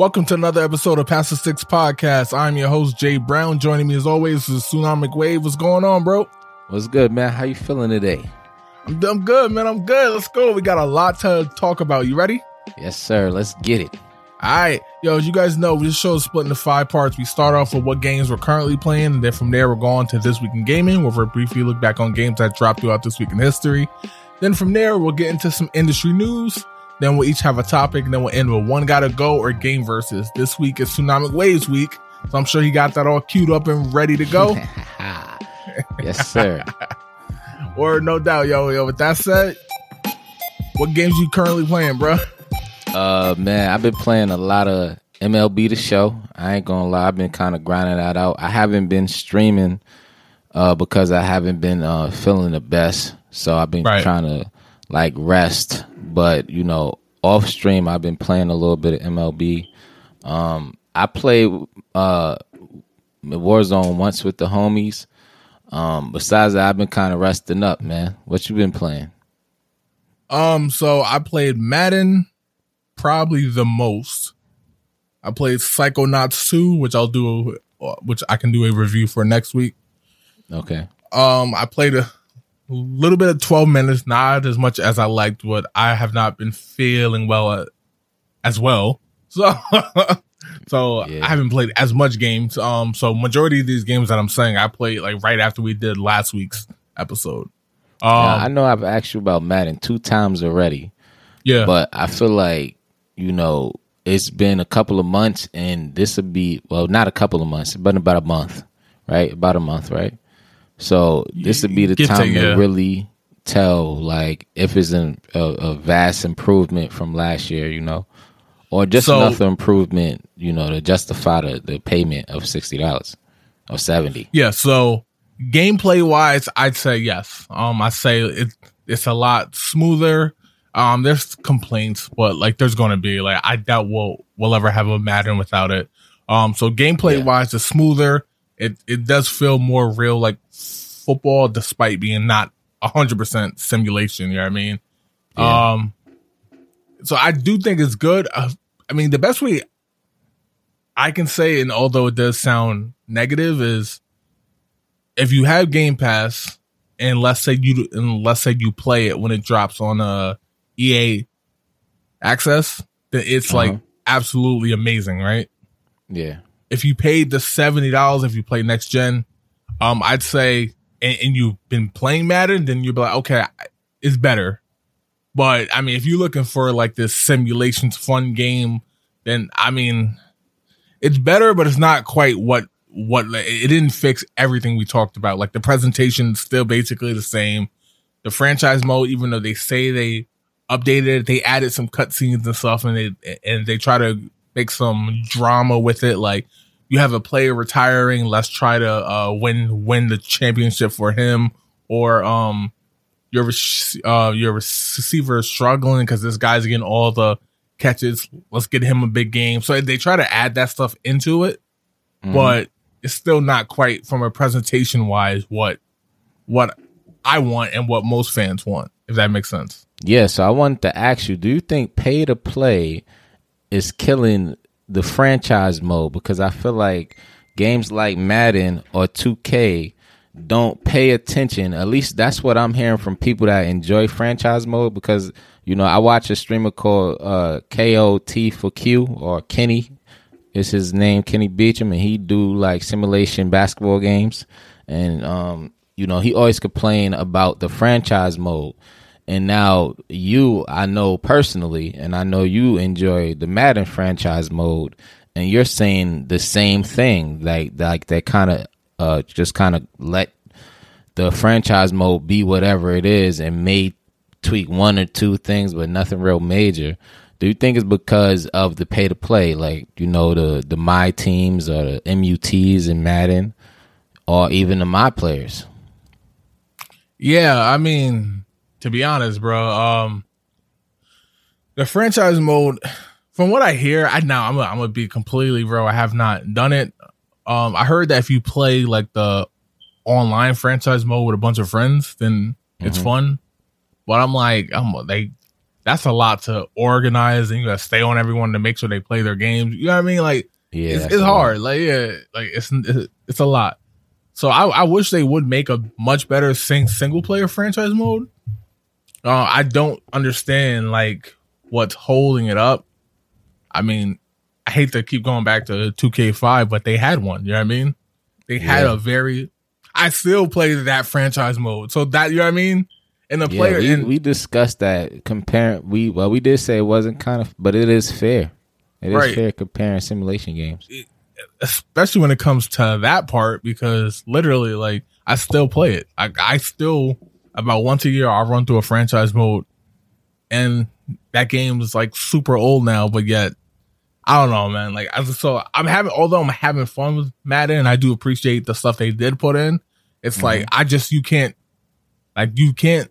Welcome to another episode of Past the Six Podcast. I'm your host, Jay Brown. Joining me as always is Tsunamic Wave. What's going on, bro? What's good, man? How you feeling today? I'm, I'm good, man. I'm good. Let's go. We got a lot to talk about. You ready? Yes, sir. Let's get it. All right. Yo, as you guys know, this show is split into five parts. We start off with what games we're currently playing, and then from there, we're going to This Week in Gaming, where we'll briefly look back on games that dropped throughout this week in history. Then from there, we'll get into some industry news. Then we'll each have a topic, and then we'll end with one gotta go or game versus. This week is Tsunamic Waves week, so I'm sure he got that all queued up and ready to go. yes, sir. or no doubt, yo, yo. With that said, what games you currently playing, bro? Uh, man, I've been playing a lot of MLB The Show. I ain't gonna lie, I've been kind of grinding that out. I haven't been streaming uh, because I haven't been uh, feeling the best, so I've been right. trying to like rest but you know, off stream, I've been playing a little bit of MLB. Um, I played uh, Warzone once with the homies. Um, besides that, I've been kind of resting up, man. What you been playing? Um, so I played Madden probably the most. I played Psychonauts 2, which I'll do, which I can do a review for next week. Okay. Um, I played a little bit of 12 minutes, not as much as I liked, but I have not been feeling well uh, as well. So, so yeah. I haven't played as much games. Um, so majority of these games that I'm saying, I played like right after we did last week's episode. Um, yeah, I know I've asked you about Madden two times already. Yeah. But I feel like, you know, it's been a couple of months and this would be, well, not a couple of months, but about a month, right? About a month, right? So this would be the time to, yeah. to really tell like if it's an, a, a, vast improvement from last year, you know, or just so, enough improvement, you know, to justify the, the payment of sixty dollars or seventy. Yeah. So gameplay wise, I'd say yes. Um, I say it, it's a lot smoother. Um, there's complaints, but like there's going to be like I doubt we'll we'll ever have a Madden without it. Um, so gameplay yeah. wise, it's smoother. It it does feel more real, like football, despite being not hundred percent simulation. You know what I mean? Yeah. Um, so I do think it's good. Uh, I mean, the best way I can say, and although it does sound negative, is if you have Game Pass, and let's say you and let's say you play it when it drops on uh EA Access, then it's uh-huh. like absolutely amazing, right? Yeah if you paid the seventy dollars if you play next gen, um, I'd say, and, and, you've been playing Madden, then you'd be like, okay, it's better. But I mean, if you're looking for like this simulations fun game, then I mean, it's better, but it's not quite what what it didn't fix everything we talked about. Like the presentation still basically the same. The franchise mode, even though they say they updated it, they added some cutscenes and stuff, and they and they try to make some drama with it. Like you have a player retiring, let's try to uh, win win the championship for him, or um, your uh, your receiver is struggling because this guy's getting all the catches. Let's get him a big game. So they try to add that stuff into it, mm-hmm. but it's still not quite from a presentation wise what what I want and what most fans want. If that makes sense. Yeah. So I wanted to ask you: Do you think pay to play is killing the franchise mode because I feel like games like Madden or 2K don't pay attention. At least that's what I'm hearing from people that enjoy franchise mode because you know I watch a streamer called uh, KOT4Q or Kenny. Is his name Kenny Beecham and he do like simulation basketball games. And um you know he always complain about the franchise mode and now you, I know personally, and I know you enjoy the Madden franchise mode, and you're saying the same thing, like like they kind of uh, just kind of let the franchise mode be whatever it is, and may tweak one or two things, but nothing real major. Do you think it's because of the pay to play, like you know the the my teams or the MUTs in Madden, or even the my players? Yeah, I mean, to be honest, bro. Um, the franchise mode, from what I hear, I now I'm gonna, I'm gonna be completely bro. I have not done it. Um, I heard that if you play like the online franchise mode with a bunch of friends, then it's mm-hmm. fun. But I'm like, I'm they that's a lot to organize, and you got to stay on everyone to make sure they play their games. You know what I mean? Like, Yeah, it's, it's hard. Like, yeah, like it's it's a lot. So I, I wish they would make a much better sing, single player franchise mode. Uh, I don't understand like what's holding it up. I mean, I hate to keep going back to 2K5, but they had one. You know what I mean? They had Yeah. a very. I still play that franchise mode, so that you know what I mean. And the player, we, and we discussed that comparing. We well, we did say it wasn't kind of, but it is fair. It is Right. fair comparing simulation games. especially when it comes to that part, because literally, like, I still play it. I, I still about once a year I'll run through a franchise mode, and that game is like super old now, but yet I don't know, man. Like, I so I'm having, although I'm having fun with Madden, and I do appreciate the stuff they did put in. It's like I just you can't, like, you can't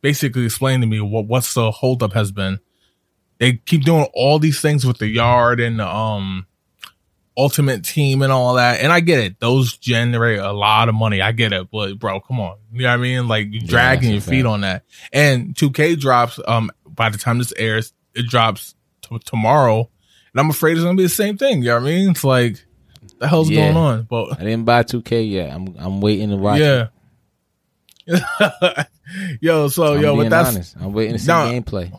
basically explain to me what what's the holdup has been. They keep doing all these things with the yard and the um ultimate team and all that. And I get it. Those generate a lot of money. I get it. But bro, come on. You know what I mean? Like you dragging your feet on that. And 2K drops, um, by the time this airs, it drops t- tomorrow. And I'm afraid it's gonna be the same thing. You know what I mean? It's like the hell's Yeah. going on? But I didn't buy 2K yet. I'm I'm waiting to watch. yeah. yo, so I'm yo, but that's honest. I'm waiting to see No. gameplay.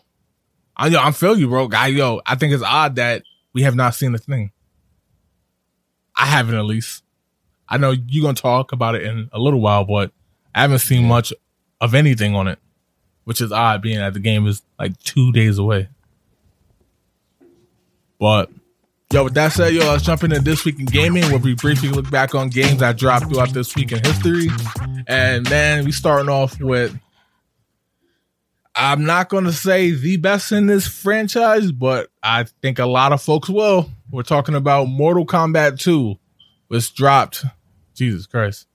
I yo, I'm feel you, bro. Guy, yo, I think it's odd that we have not seen the thing. I haven't at least. I know you're gonna talk about it in a little while, but I haven't seen much of anything on it, which is odd, being that the game is like two days away. But yo, with that said, yo, let's jump into this week in gaming, where we briefly look back on games that dropped throughout this week in history, and man, we starting off with I'm not going to say the best in this franchise, but I think a lot of folks will. We're talking about Mortal Kombat 2, which dropped, Jesus Christ,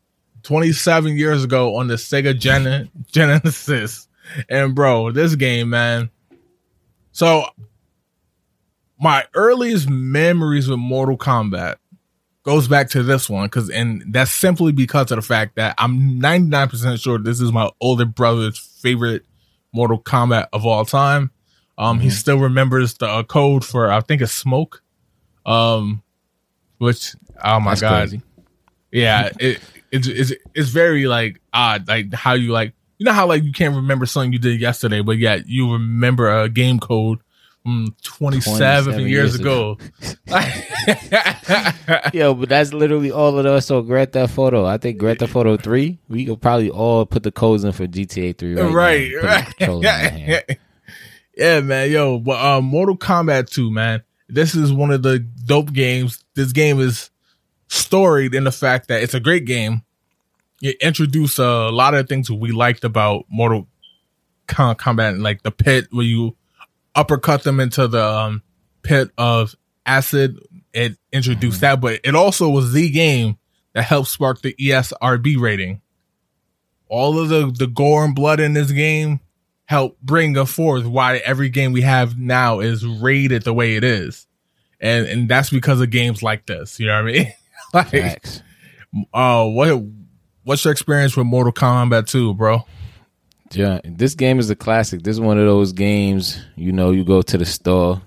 27 years ago on the Sega Gen- Genesis. And bro, this game, man. So, my earliest memories with Mortal Kombat goes back to this one because and that's simply because of the fact that I'm 99% sure this is my older brother's favorite Mortal Kombat of all time. Um, he still remembers the uh, code for I think it's smoke. Um, which oh my That's god, crazy. yeah, it it's it's it's very like odd, like how you like you know how like you can't remember something you did yesterday, but yet you remember a game code from 27, 27 years, years ago. Yo, but that's literally all of us. So Grand Theft Auto. I think Grand Theft Auto three. We could probably all put the codes in for GTA three. Right, right, now. Put the right. controller in our hand. yeah, man, yo, but um, Mortal Kombat 2, man, this is one of the dope games. This game is storied in the fact that it's a great game. It introduced a lot of things we liked about Mortal Kom- Kombat, like the pit where you uppercut them into the um, pit of acid. It introduced that, but it also was the game that helped spark the ESRB rating. All of the, the gore and blood in this game help bring us forth why every game we have now is rated the way it is. And and that's because of games like this. You know what I mean? like Facts. uh what what's your experience with Mortal Kombat 2, bro? Yeah, this game is a classic. This is one of those games, you know, you go to the store,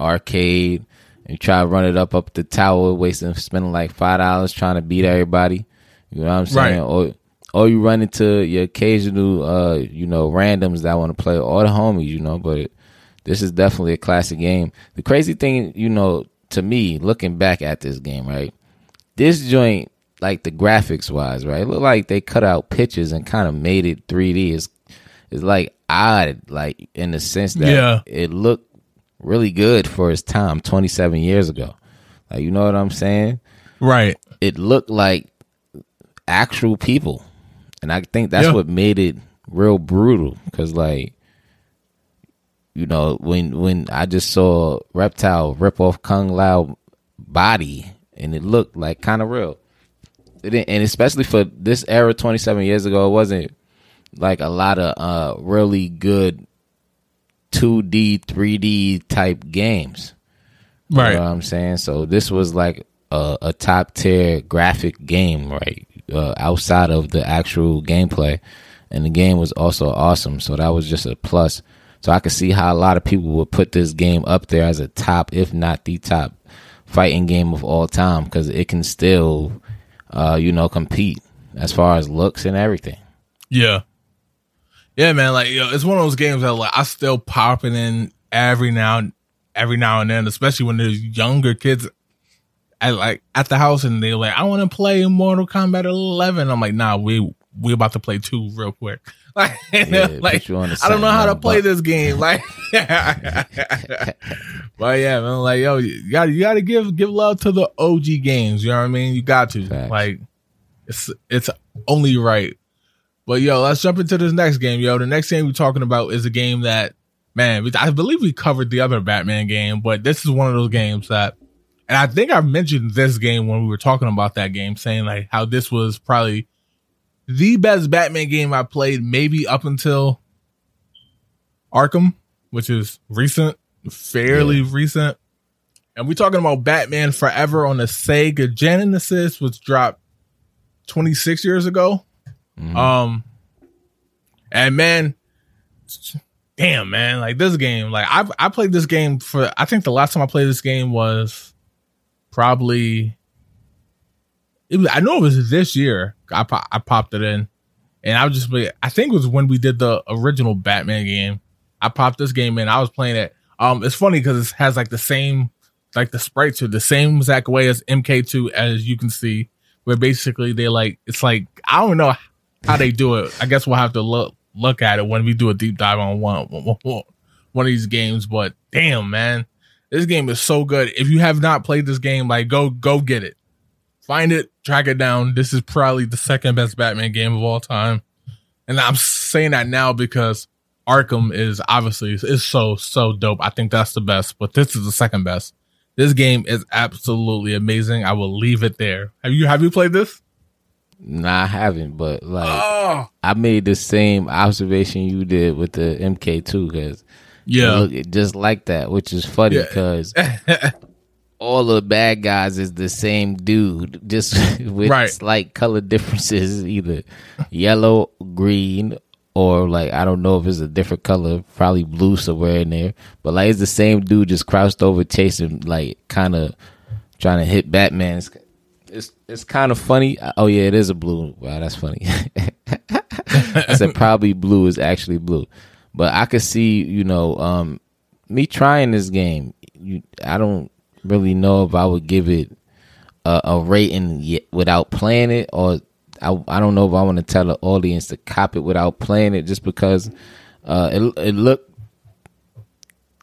arcade, and try to run it up up the tower, wasting spending like five dollars trying to beat everybody. You know what I'm saying? Right. Or or you run into your occasional uh, you know, randoms that want to play or the homies, you know, but this is definitely a classic game. The crazy thing, you know, to me, looking back at this game, right? This joint, like the graphics wise, right? It look like they cut out pictures and kind of made it 3D. It's it's like odd, like in the sense that Yeah. it looked really good for its time, 27 years ago. Like you know what I'm saying? Right. It looked like actual people, and I think that's Yeah. what made it real brutal. Cause like, you know, when when I just saw Reptile rip off Kung Lao body, and it looked like kind of real. And especially for this era, 27 years ago, it wasn't like a lot of uh really good 2D, 3D type games. You Right. know what I'm saying? So this was like a, a top tier graphic game, right? Uh, outside of the actual gameplay. And the game was also awesome. So that was just a plus. So I could see how a lot of people would put this game up there as a top, if not the top, fighting game of all time because it can still, uh, you know, compete as far as looks and everything. Yeah. Yeah, man. Like, yo, it's one of those games that like I still popping in every now every now and then, especially when there's younger kids at like at the house and they're like, I want to play Mortal Kombat 11. I'm like, nah, we we about to play two real quick. Like, yeah, like I don't know how to play this game. Like, but yeah, man, like yo, you got you got to give give love to the OG games. You know what I mean? You got to Facts. like, it's it's only right. But yo, let's jump into this next game. Yo, the next game we're talking about is a game that man, I believe we covered the other Batman game, but this is one of those games that and I think I mentioned this game when we were talking about that game, saying like how this was probably the best Batman game I played, maybe up until Arkham, which is recent, fairly yeah. recent. And we're talking about Batman Forever on the Sega Genesis, which dropped 26 years ago. Mm-hmm. Um, and man, damn man, like this game, like I I played this game for I think the last time I played this game was probably it was, I know it was this year. I I popped it in, and I was just I think it was when we did the original Batman game. I popped this game in. I was playing it. Um, it's funny because it has like the same like the sprites are the same exact way as MK2 as you can see. Where basically they like it's like I don't know how they do it. I guess we'll have to look look at it when we do a deep dive on one one of these games. But damn, man, this game is so good. If you have not played this game, like go go get it. Find it, track it down. This is probably the second best Batman game of all time. And I'm saying that now because Arkham is obviously is so so dope. I think that's the best, but this is the second best. This game is absolutely amazing. I will leave it there. Have you have you played this? Nah, I haven't, but like oh. I made the same observation you did with the MK2 because yeah, just like that, which is funny because yeah. all the bad guys is the same dude, just with right. slight color differences, either yellow, green, or like I don't know if it's a different color, probably blue somewhere in there. But like it's the same dude just crouched over chasing, like kind of trying to hit Batman. It's it's, it's kind of funny. Oh yeah, it is a blue. Wow, that's funny. I said probably blue is actually blue. But I could see, you know, um, me trying this game. You, I don't really know if I would give it a, a rating yet without playing it, or I, I don't know if I want to tell the audience to cop it without playing it, just because uh, it it looked.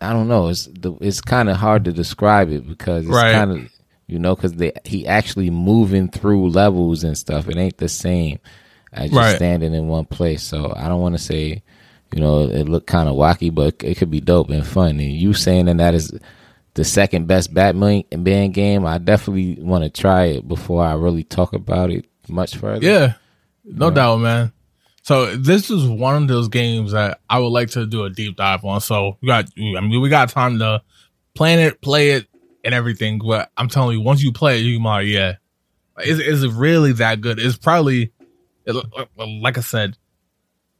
I don't know. It's the, it's kind of hard to describe it because it's right. kind of you know because he actually moving through levels and stuff. It ain't the same as just right. standing in one place. So I don't want to say you know, it looked kind of wacky, but it could be dope and fun. And you saying that that is the second best Batman band game, I definitely want to try it before I really talk about it much further. Yeah, no doubt, man. So this is one of those games that I would like to do a deep dive on. So we got, I mean, we got time to plan it, play it, and everything. But I'm telling you, once you play it, you might, yeah, is is it really that good? It's probably, like I said,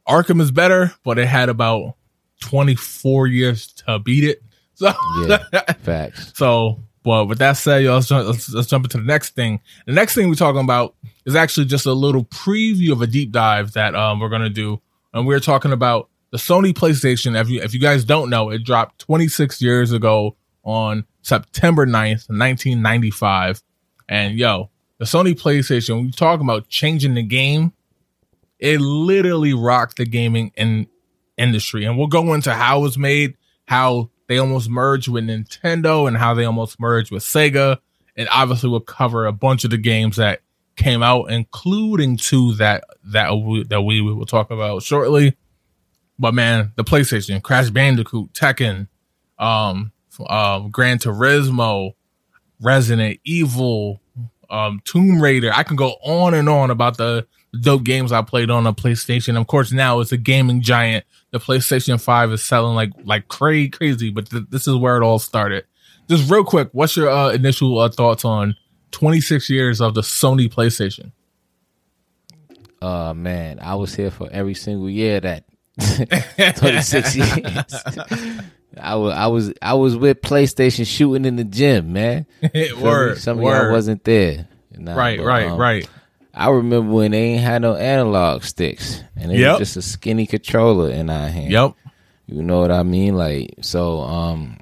Arkham is better, but it had about 24 years to beat it. So, yeah, facts. So, but with that said, y'all, let's, let's, let's, jump into the next thing. The next thing we're talking about is actually just a little preview of a deep dive that um, we're going to do. And we're talking about the Sony PlayStation. If you, if you guys don't know, it dropped 26 years ago on September 9th, 1995. And yo, the Sony PlayStation, we talking about changing the game it literally rocked the gaming in, industry. And we'll go into how it was made, how they almost merged with Nintendo, and how they almost merged with Sega. And obviously, we'll cover a bunch of the games that came out, including two that that we, that we will talk about shortly. But man, the PlayStation, Crash Bandicoot, Tekken, um, um, Gran Turismo, Resident Evil, um, Tomb Raider. I can go on and on about the dope games I played on a PlayStation. Of course, now it's a gaming giant. The PlayStation 5 is selling like like crazy, crazy, but th- this is where it all started. Just real quick, what's your uh, initial uh, thoughts on 26 years of the Sony PlayStation? Uh man, I was here for every single year that 26 years. I was I was I was with PlayStation shooting in the gym, man. word, Some of word. y'all wasn't there. Nah, right, but, right, um, right. I remember when they ain't had no analog sticks and it Yep. was just a skinny controller in our hand. Yep. You know what I mean? Like so um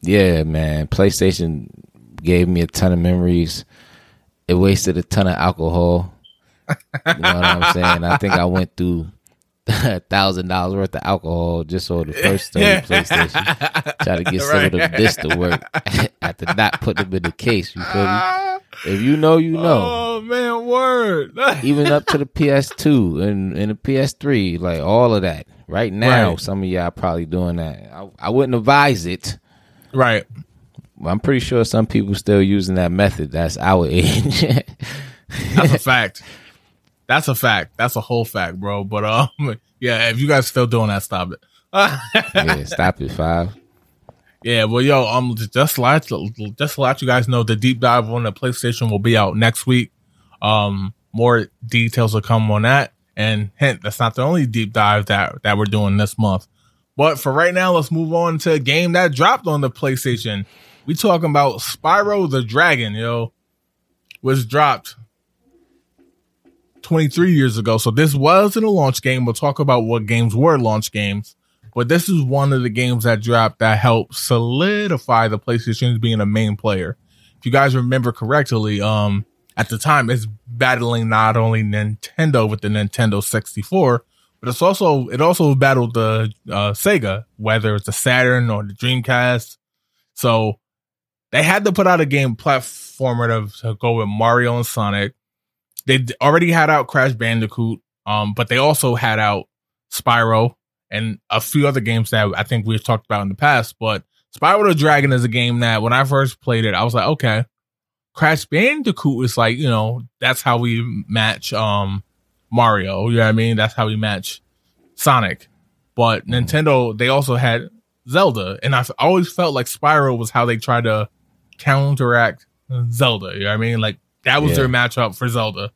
yeah, man. PlayStation gave me a ton of memories. It wasted a ton of alcohol. You know what I'm saying? I think I went through a thousand dollars worth of alcohol just so the first Sony PlayStation try to get some of the discs to work after not putting them in the case. You feel me? If you know, you know Oh man, word. even up to the PS2 and, and the PS3, like all of that. Right now, Right. some of y'all probably doing that. I, I wouldn't advise it. right. I'm pretty sure some people still using that method. That's our age. That's a fact. That's a fact. That's a whole fact, bro. But um, yeah, if you guys still doing that, stop it. yeah, stop it, five. Yeah, well, yo, um, just let just to let you guys know, the deep dive on the PlayStation will be out next week. Um, more details will come on that. And hint, that's not the only deep dive that that we're doing this month. But for right now, let's move on to a game that dropped on the PlayStation. We talking about Spyro the Dragon, yo, was dropped 23 years ago. So this wasn't a launch game. We'll talk about what games were launch games. But this is one of the games that dropped that helped solidify the PlayStation as being a main player. If you guys remember correctly, um, at the time it's battling not only Nintendo with the Nintendo 64, but it's also it also battled the uh, Sega, whether it's the Saturn or the Dreamcast. So they had to put out a game platformer to, to go with Mario and Sonic. They already had out Crash Bandicoot, um, but they also had out Spyro and a few other games that I think we've talked about in the past. But Spyro the Dragon is a game that when I first played it, I was like, okay, Crash Bandicoot is like, you know, that's how we match um Mario. You know what I mean? That's how we match Sonic. But Nintendo, they also had Zelda, and I've always felt like Spyro was how they tried to counteract Zelda. You know what I mean? Like that was Yeah. their matchup for Zelda.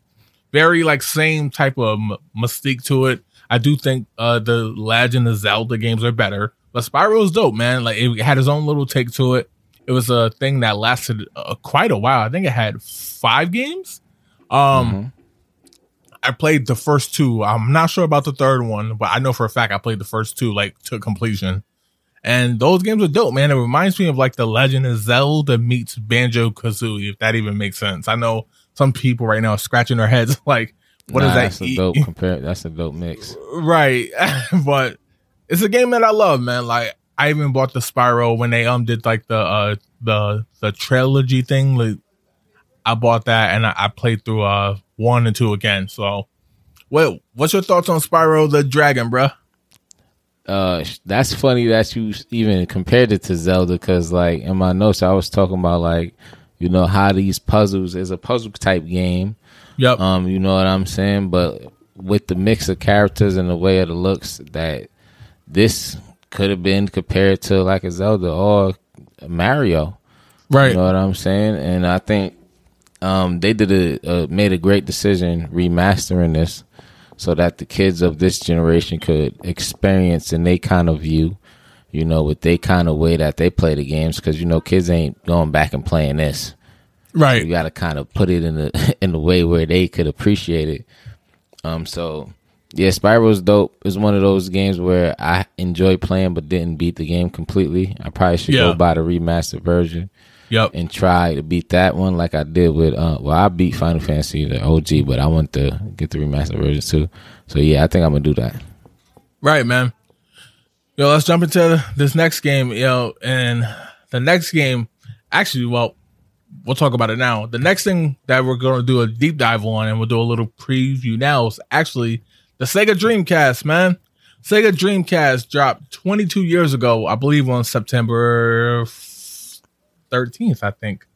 Very like same type of m- mystique to it. I do think uh the Legend of Zelda games are better, but Spyro is dope, man. Like it had his own little take to it. It was a thing that lasted uh, quite a while. I think it had five games. Um, Mhm. I played the first two. I'm not sure about the third one, but I know for a fact I played the first two like to completion. And those games are dope, man. It reminds me of like the Legend of Zelda meets Banjo Kazooie, if that even makes sense. I know some people right now are scratching their heads like, what Nah, is that? That's a dope compare. That's a dope mix. right but it's a game that i love man like i even bought the spyro when they um did like the uh the the trilogy thing like i bought that and i, I played through uh one and two again so well what's your thoughts on spyro the dragon bruh Uh, that's funny that you even compared it to Zelda because, like, in my notes, I was talking about like, you know, how these puzzles is a puzzle type game. Yep Um, you know what I'm saying? But with the mix of characters and the way of the looks, that this could have been compared to like a Zelda or Mario. right You know what I'm saying? And I think um, they did a uh, made a great decision remastering this so that the kids of this generation could experience and they kind of view, you know, with they kind of way that they play the games because you know kids ain't going back and playing this. You got to kind of put it in the in the way where they could appreciate it. Um, so yeah, Spyro's dope. It's one of those games where I enjoy playing but didn't beat the game completely. I probably should Yeah. go buy the remastered version yep and try to beat that one like I did with uh well I beat Final Fantasy the OG but I want to get the remastered version too. So yeah, I think I'm gonna do that. Right, man. Yo, let's jump into this next game. Yo, and the next game, actually, well, we'll talk about it now. The next thing that we're going to do a deep dive on, and we'll do a little preview now, is actually the Sega Dreamcast, man. Sega Dreamcast dropped 22 years ago, I believe, on September 13th, I think.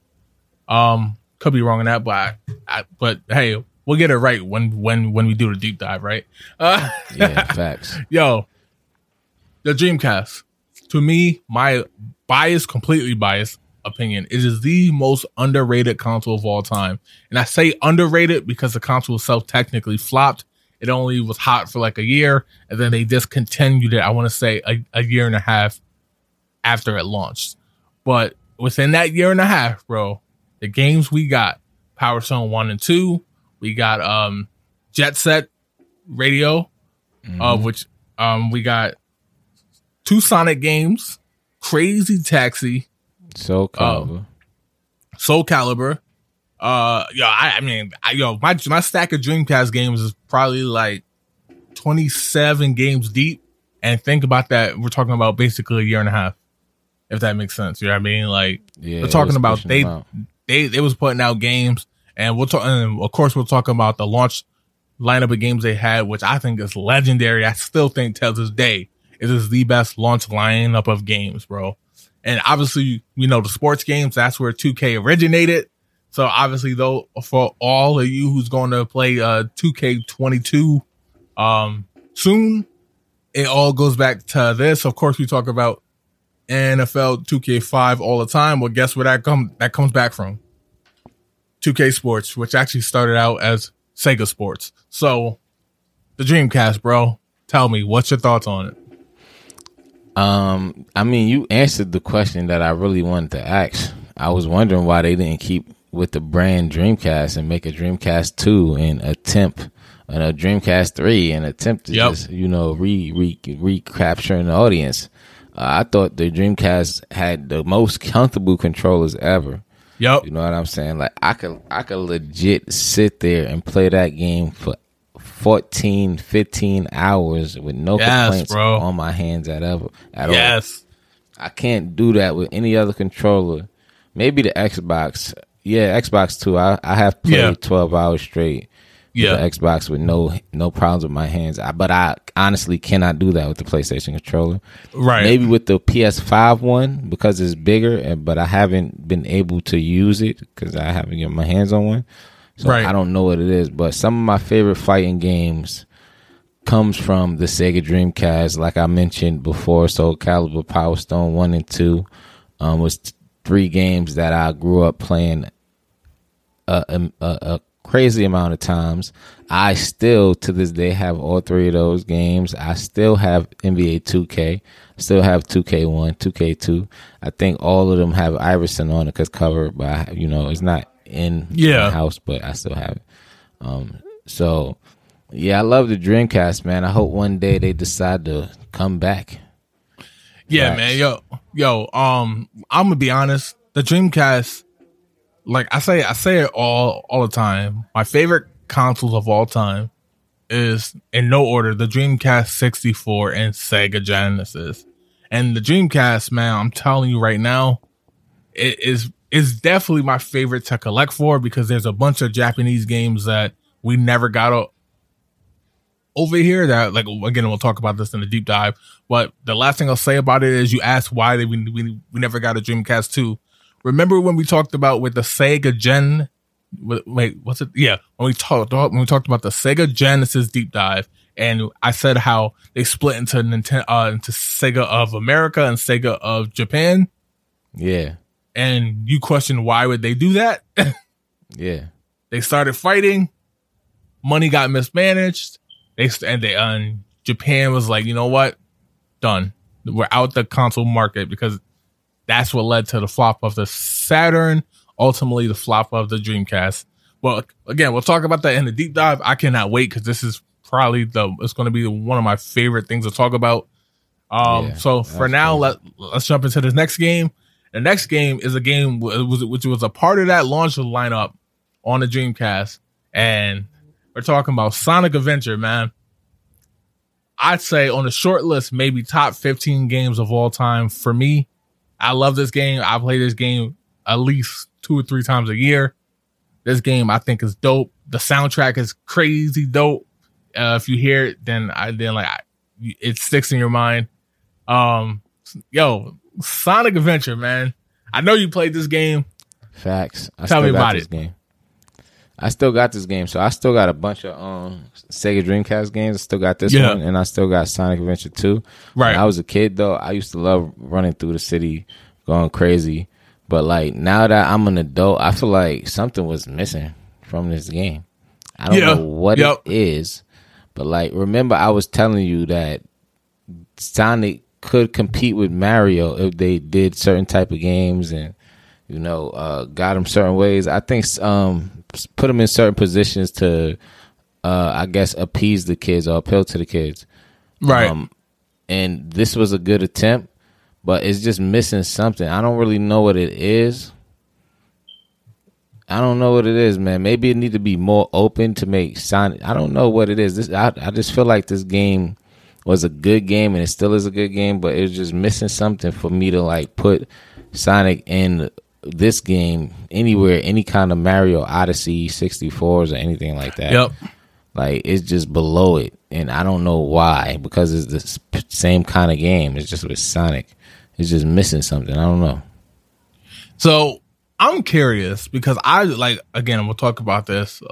Um, could be wrong on that, but I, I, but hey, we'll get it right when when when we do the deep dive, right? Uh, Yeah, facts. yo, the Dreamcast. To me, my bias, completely biased opinion, it is the most underrated console of all time. And I say underrated because the console itself technically flopped it only was hot for like a year, and then they discontinued it. I want to say a, a year and a half after it launched. But within that year and a half, bro, the games we got Power Stone one and two, we got um Jet Set Radio, mm-hmm. of which um we got two Sonic games, Crazy Taxi, Soul Calibur, um, Soul Calibur. Uh, yo, I, I mean, I, yo, my my stack of Dreamcast games is probably like twenty seven games deep, and think about that. We're talking about basically a year and a half, if that makes sense. You know what I mean? Like, yeah, we're talking about they they they was putting out games, and we'll talk. And of course, we're talking about the launch lineup of games they had, which I think is legendary. I still think till this day it is the best launch lineup of games, bro. And obviously, you know, the sports games, that's where 2K originated. So obviously, though, for all of you who's going to play uh 2K22 um soon, it all goes back to this. Of course, we talk about NFL 2K5 all the time. Well, guess where that come that comes back from? 2K Sports, which actually started out as Sega Sports. So, the Dreamcast, bro. Tell me, what's your thoughts on it? Um, I mean, you answered the question that I really wanted to ask. I was wondering why they didn't keep with the brand Dreamcast and make a Dreamcast 2 and attempt and a Dreamcast 3 and attempt to yep. just, you know, re, re, recapturing the audience. Uh, I thought the Dreamcast had the most comfortable controllers ever. Yep. You know what I'm saying? Like I could I could legit sit there and play that game for 14, 15 hours with no yes, complaints bro. on my hands at ever at all. yes. all. I can't do that with any other controller. Maybe the Xbox. Yeah, Xbox too. I, I have played yeah. twelve hours straight. Yeah, Xbox with no no problems with my hands. I, but I honestly cannot do that with the PlayStation controller. Right. Maybe with the PS5 one because it's bigger, and but I haven't been able to use it because I haven't get my hands on one. So right. I don't know what it is, but some of my favorite fighting games comes from the Sega Dreamcast. Like I mentioned before, Soul Calibur, Power Stone one and two um, was three games that I grew up playing a, a, a, crazy amount of times. I still to this day have all three of those games. I still have NBA 2K. Still have 2K1, 2K2. I think all of them have Iverson on it because covered by you know it's not in yeah. my house, but I still have it. Um, so yeah, I love the Dreamcast, man. I hope one day they decide to come back. Yeah, man. Yo, yo. Um, I'm gonna be honest. The Dreamcast, like I say, I say it all all the time. My favorite consoles of all time is in no order: the Dreamcast 64 and Sega Genesis. And the Dreamcast, man, I'm telling you right now, it is is definitely my favorite to collect for because there's a bunch of Japanese games that we never got over here that like again we'll talk about this in a deep dive. But the last thing i'll say about it is you asked why we, we, we never got a dreamcast 2 remember when we talked about with the sega gen wait what's it yeah when we talked when we talked about the sega genesis deep dive and i said how they split into nintendo uh, into sega of america and sega of japan. Yeah and you question why would they do that? yeah. They started fighting. Money got mismanaged. They and they uh, Japan was like, you know what? Done. We're out the console market because that's what led to the flop of the Saturn, ultimately the flop of the Dreamcast. Well, again, we'll talk about that in the deep dive. I cannot wait because this is probably the it's going to be one of my favorite things to talk about. Um, yeah, so for now, let let's jump into this next game. The next game is a game which was a part of that launch lineup on the Dreamcast, and we're talking about Sonic Adventure, man. I'd say on the short list, maybe top 15 games of all time for me. I love this game. I play this game at least two or three times a year. This game I think is dope. The soundtrack is crazy dope. Uh, if you hear it, then I then like I, it sticks in your mind. Um, yo, Sonic Adventure, man. I know you played this game. Facts. I Tell me about it. Game. I still got this game, so I still got a bunch of um Sega Dreamcast games. I still got this yeah. one, and I still got Sonic Adventure 2. Right. When I was a kid though, I used to love running through the city, going crazy. But like now that I'm an adult, I feel like something was missing from this game. I don't yeah. know what yep. it is, But like, remember, I was telling you that Sonic could compete with Mario if they did certain type of games and you know uh, got them certain ways. I think um, put them in certain positions to, uh, I guess, appease the kids or appeal to the kids. Right. Um, and this was a good attempt, but it's just missing something. I don't really know what it is. I don't know what it is, man. Maybe it need to be more open to make Sonic. I don't know what it is. This I, I just feel like this game was a good game and it still is a good game, but it was just missing something for me to like put Sonic in this game anywhere, any kind of Mario Odyssey 64s or anything like that. Yep. Like it's just below it, and I don't know why because it's the same kind of game. It's just with Sonic. It's just missing something. I don't know. So I'm curious because I like again. We'll talk about this.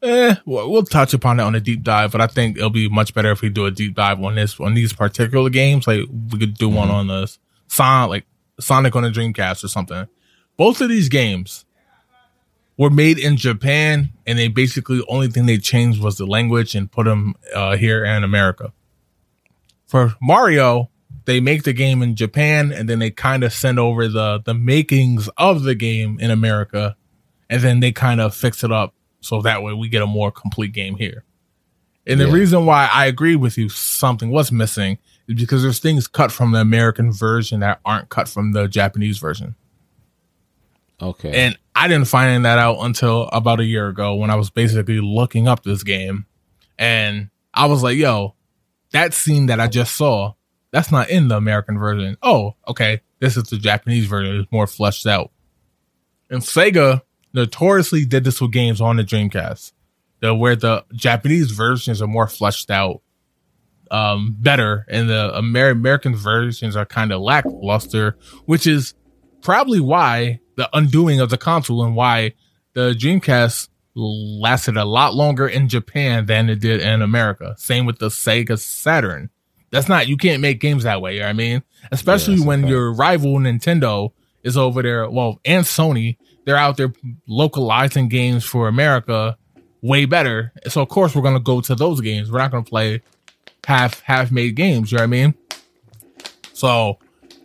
Eh, we'll touch upon it on a deep dive, but I think it'll be much better if we do a deep dive on this on these particular games. Like we could do mm-hmm. one on the Sonic, like Sonic on the Dreamcast or something. Both of these games were made in Japan, and they basically only thing they changed was the language and put them uh, here in America. For Mario, they make the game in Japan, and then they kind of send over the the makings of the game in America, and then they kind of fix it up so that way we get a more complete game here. And the yeah. reason why I agree with you, something was missing, is because there's things cut from the American version that aren't cut from the Japanese version. Okay. And I didn't find that out until about a year ago when I was basically looking up this game. And I was like, yo, that scene that I just saw, that's not in the American version. Oh, okay. This is the Japanese version. It's more fleshed out. And Sega notoriously did this with games on the Dreamcast, the, where the Japanese versions are more fleshed out, um, better, and the Amer- American versions are kind of lackluster, which is probably why the undoing of the console and why the Dreamcast lasted a lot longer in Japan than it did in America. Same with the Sega Saturn. That's not you can't make games that way. You know I mean, especially yeah, when your rival Nintendo is over there. Well, and Sony, they're out there localizing games for America way better. So of course we're gonna go to those games. We're not gonna play half half made games. You know what I mean? So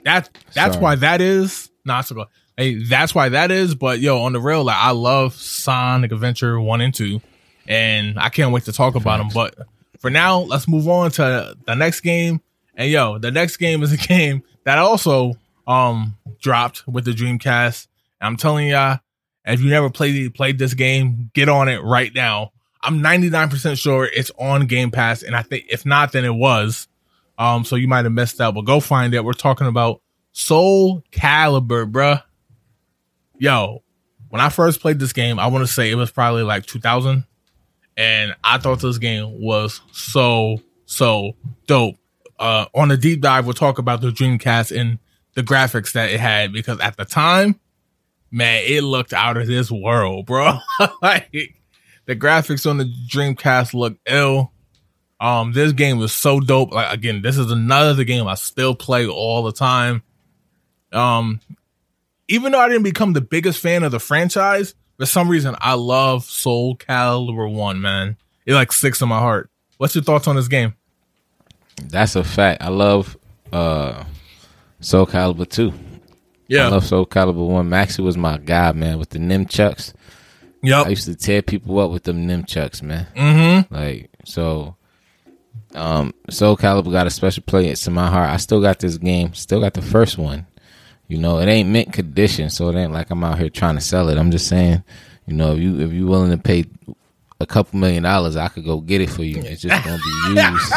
that that's Sorry. why that is not so good. Hey, that's why that is. But yo, on the real, like I love Sonic Adventure one and two, and I can't wait to talk about them. But for now, let's move on to the next game. And yo, the next game is a game that also um dropped with the Dreamcast. I'm telling y'all, if you never played played this game, get on it right now. I'm 99% sure it's on Game Pass, and I think if not, then it was. Um, so you might have missed out, but go find it. We're talking about Soul Calibur, bruh yo, when I first played this game, I want to say it was probably like 2000, and I thought this game was so so dope. Uh, on the deep dive, we'll talk about the Dreamcast and the graphics that it had because at the time, man, it looked out of this world, bro. like the graphics on the Dreamcast look ill. Um, this game was so dope. Like again, this is another game I still play all the time. Um, even though I didn't become the biggest fan of the franchise, for some reason I love Soul Calibur One. Man, it like sticks in my heart. What's your thoughts on this game? That's a fact. I love uh Soul Calibur Two. Yeah, I love Soul Calibur One. Maxi was my guy, man, with the Nunchucks. Yep. I used to tear people up with them Nunchucks, man. Mm-hmm. Like so. Um, Soul Calibur got a special place in my heart. I still got this game. Still got the first one. You know, it ain't mint condition, so it ain't like I'm out here trying to sell it. I'm just saying, you know, if you if you willing to pay a couple million dollars, I could go get it for you. It's just gonna be used.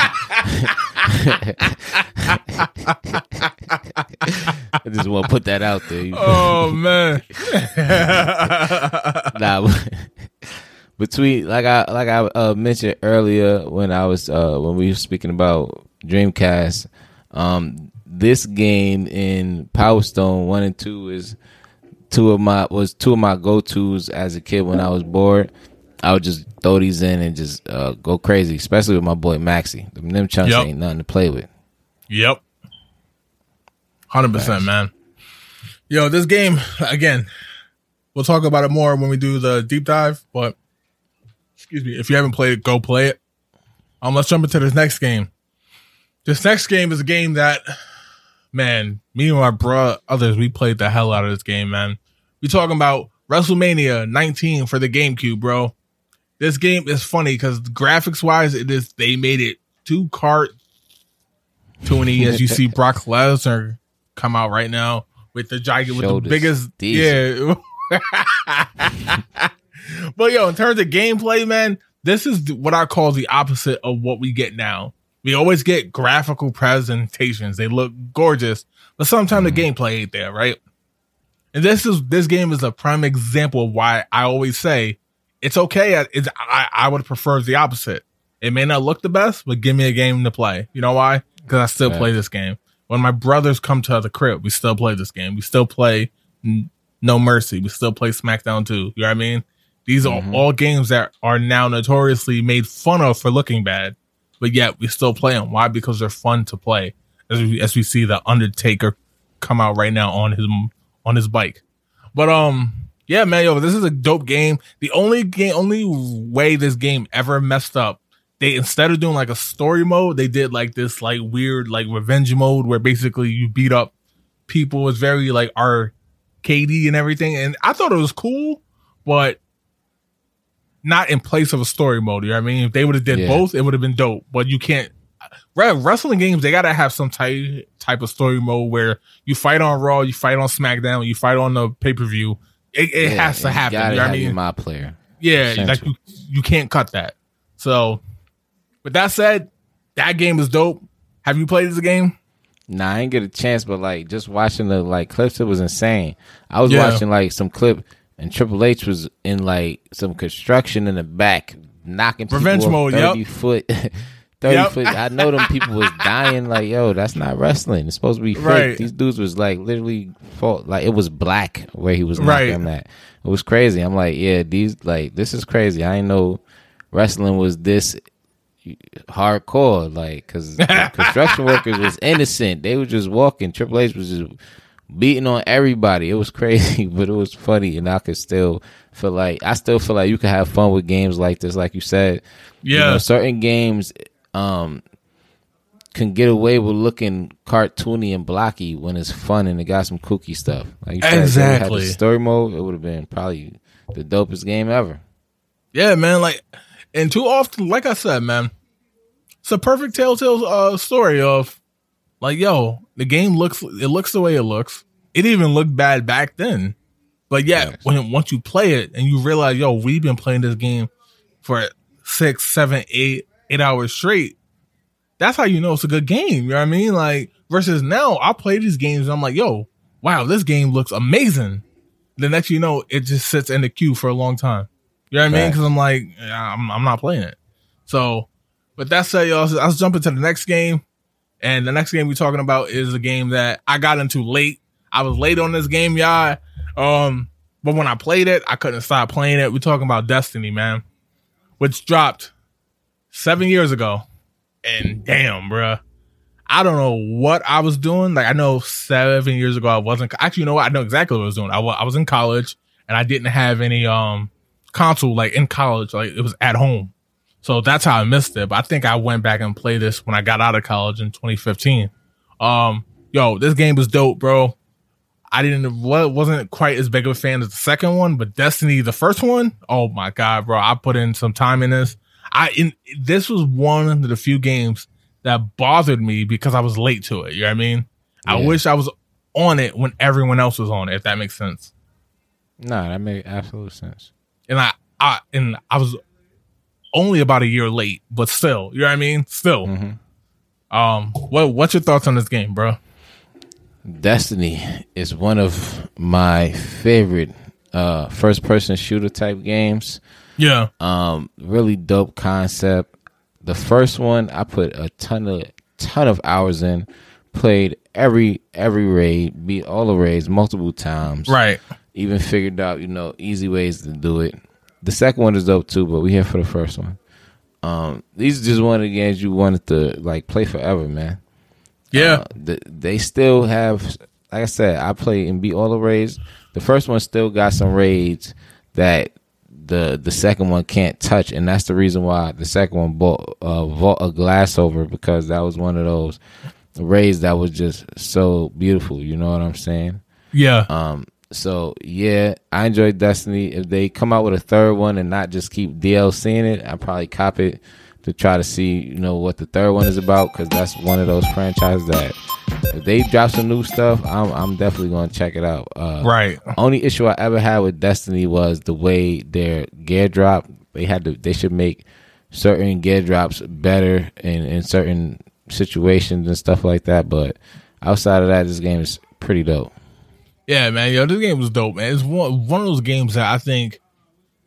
I just want to put that out there. Oh man. nah, between like I like I uh, mentioned earlier when I was uh, when we were speaking about Dreamcast, um, this game in Power Stone one and two is two of my was two of my go tos as a kid when I was bored. I would just throw these in and just uh, go crazy, especially with my boy Maxi. Them, them chunks yep. ain't nothing to play with. Yep, hundred percent, man. Yo, this game again. We'll talk about it more when we do the deep dive. But excuse me, if you haven't played it, go play it. Um, let's jump into this next game. This next game is a game that, man, me and my bro, others, we played the hell out of this game, man. We talking about WrestleMania 19 for the GameCube, bro. This game is funny because graphics wise, it is they made it too cartoony as you see Brock Lesnar come out right now with the giant with the biggest yeah. but yo, in terms of gameplay, man, this is what I call the opposite of what we get now. We always get graphical presentations; they look gorgeous, but sometimes mm. the mm-hmm. gameplay ain't there, right? And this is this game is a prime example of why I always say it's okay. It's, I, I would prefer the opposite. It may not look the best, but give me a game to play. You know why? Because I still play this game. When my brothers come to the crib, we still play this game. We still play No Mercy. We still play SmackDown 2. You know what I mean? These mm-hmm. are all games that are now notoriously made fun of for looking bad, but yet we still play them. Why? Because they're fun to play. As we, as we see the Undertaker come out right now on his on his bike. But um, yeah, man, yo, this is a dope game. The only game, only way this game ever messed up, they instead of doing like a story mode, they did like this like weird like revenge mode where basically you beat up people. It's very like arcadey and everything, and I thought it was cool, but not in place of a story mode. You know what I mean? If they would have did yeah. both, it would have been dope. But you can't. Wrestling games, they gotta have some type type of story mode where you fight on Raw, you fight on SmackDown, you fight on the pay per view it, it yeah, has to happen. You, know I mean? My player. Yeah, Essential. like you, you can't cut that. So, with that said, that game is dope. Have you played this game? Nah, I ain't get a chance, but like just watching the like clips, it was insane. I was yeah. watching like some clip, and Triple H was in like some construction in the back, knocking revenge mode. Thirty yep. foot. 30 yep. foot. I know them people was dying like, yo, that's not wrestling. It's supposed to be fake. Right. These dudes was like literally fought like it was black where he was knocking right. them at. It was crazy. I'm like, yeah, these like this is crazy. I didn't know wrestling was this hardcore. Like, cause construction workers was innocent. They were just walking. Triple H was just beating on everybody. It was crazy, but it was funny, and I could still feel like I still feel like you can have fun with games like this, like you said. Yeah, you know, certain games um, can get away with looking cartoony and blocky when it's fun and it got some kooky stuff. Like exactly. Had story mode, it would have been probably the dopest game ever. Yeah, man. Like, and too often, like I said, man, it's a perfect telltale uh, story of like, yo, the game looks it looks the way it looks. It even looked bad back then, but yeah, yes. when once you play it and you realize, yo, we've been playing this game for six, seven, eight, eight hours straight, that's how you know it's a good game. You know what I mean? Like versus now, I play these games and I'm like, yo, wow, this game looks amazing. The next you know, it just sits in the queue for a long time. You know what I mean? Because I'm like, I'm, I'm not playing it. So, but that said, y'all, let's jump into the next game. And the next game we're talking about is a game that I got into late. I was late on this game, y'all. Um, but when I played it, I couldn't stop playing it. We're talking about Destiny, man, which dropped seven years ago. And damn, bruh. I don't know what I was doing. Like I know seven years ago I wasn't actually. You know what? I know exactly what I was doing. I was, I was in college and I didn't have any um console like in college. Like it was at home, so that's how I missed it. But I think I went back and played this when I got out of college in 2015. Um, yo, this game was dope, bro. I didn't wasn't quite as big of a fan as the second one, but Destiny, the first one, oh my god, bro! I put in some time in this. I in this was one of the few games that bothered me because I was late to it. You know what I mean? Yeah. I wish I was on it when everyone else was on it, if that makes sense. No, that made absolute sense. And I, I and I was only about a year late, but still, you know what I mean? Still. Mm-hmm. Um, what what's your thoughts on this game, bro? Destiny is one of my favorite uh first person shooter type games. Yeah. Um, really dope concept. The first one I put a ton of ton of hours in. Played every every raid, beat all the raids multiple times. Right. Even figured out, you know, easy ways to do it. The second one is dope too, but we here for the first one. Um, these are just one of the games you wanted to like play forever, man. Yeah. Uh, the, they still have, like I said, I play and beat all the raids. The first one still got some raids that the the second one can't touch, and that's the reason why the second one bought uh, Vault of Glass over because that was one of those rays that was just so beautiful. You know what I'm saying? Yeah. Um. So yeah, I enjoyed Destiny. If they come out with a third one and not just keep DLCing it, I probably cop it to try to see you know what the third one is about because that's one of those franchises that if they drop some new stuff, I'm I'm definitely going to check it out. Uh, right. Only issue I ever had with Destiny was the way their gear drop. They had to. They should make certain gear drops better in in certain situations and stuff like that. But outside of that, this game is pretty dope. Yeah, man. Yo, this game was dope, man. It's one one of those games that I think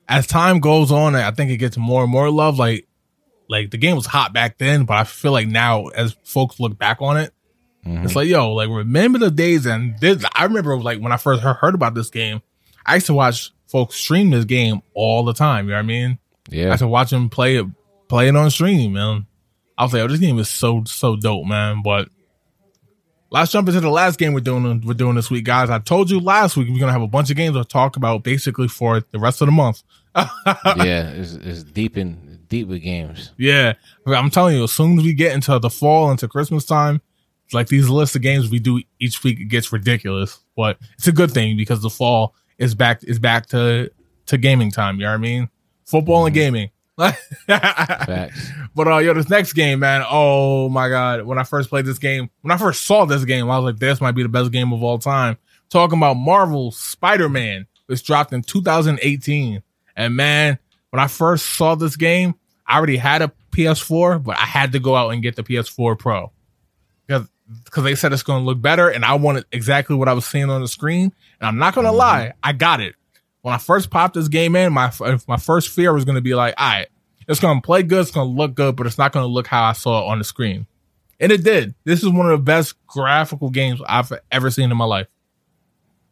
as time goes on, I think it gets more and more love. Like like the game was hot back then, but I feel like now as folks look back on it, mm-hmm. it's like, yo, like remember the days and this I remember like when I first heard about this game, I used to watch folks stream this game all the time. You know what I mean? Yeah. I used to watch them play it play it on stream, man. I was like, oh, this game is so so dope, man. But let's jump into the last game we're doing we're doing this week, guys. I told you last week we're gonna have a bunch of games to talk about basically for the rest of the month. yeah, it's, it's deep in deep with games. Yeah, I'm telling you, as soon as we get into the fall, into Christmas time, like these lists of games we do each week, it gets ridiculous. But it's a good thing because the fall is back is back to to gaming time. You know what I mean? Football mm-hmm. and gaming. but uh, yo, this next game, man. Oh my god! When I first played this game, when I first saw this game, I was like, "This might be the best game of all time." Talking about Marvel Spider-Man, which dropped in 2018, and man, when I first saw this game, I already had a PS4, but I had to go out and get the PS4 Pro because because they said it's going to look better, and I wanted exactly what I was seeing on the screen. And I'm not going to mm-hmm. lie, I got it. When I first popped this game in, my my first fear was going to be like, all right, it's going to play good, it's going to look good, but it's not going to look how I saw it on the screen. And it did. This is one of the best graphical games I've ever seen in my life.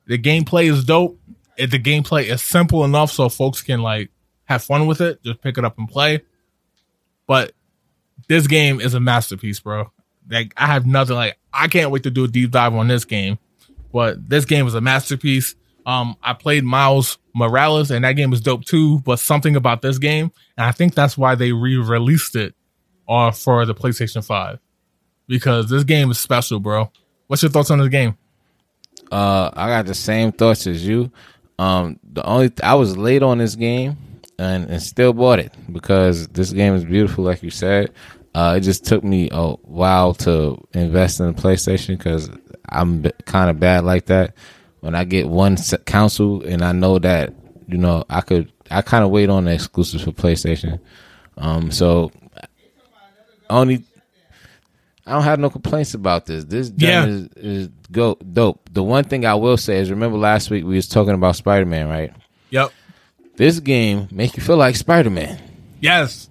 The gameplay is dope. It, the gameplay is simple enough so folks can like have fun with it, just pick it up and play. But this game is a masterpiece, bro. Like I have nothing like I can't wait to do a deep dive on this game. But this game is a masterpiece. Um, I played Miles Morales and that game was dope too. But something about this game, and I think that's why they re-released it uh, for the PlayStation Five because this game is special, bro. What's your thoughts on this game? Uh, I got the same thoughts as you. Um, the only th- I was late on this game and, and still bought it because this game is beautiful, like you said. Uh, it just took me a while to invest in the PlayStation because I'm kind of bad like that. When I get one console and I know that you know I could, I kind of wait on the exclusives for PlayStation. Um, so only I don't have no complaints about this. This yeah. is, is go dope. The one thing I will say is, remember last week we was talking about Spider Man, right? Yep. This game make you feel like Spider Man. Yes.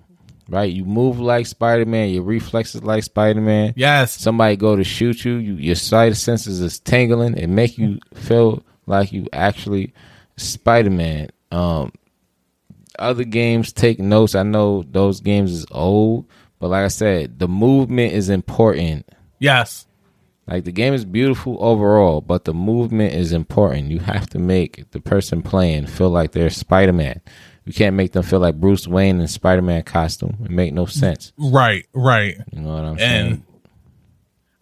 Right, you move like Spider Man, your reflexes like Spider Man. Yes. Somebody go to shoot you, you your sight senses is tingling. It make you feel like you actually Spider Man. Um, other games take notes. I know those games is old, but like I said, the movement is important. Yes. Like the game is beautiful overall, but the movement is important. You have to make the person playing feel like they're Spider Man. You can't make them feel like Bruce Wayne in Spider Man costume. It make no sense. Right, right. You know what I'm saying? and, saying?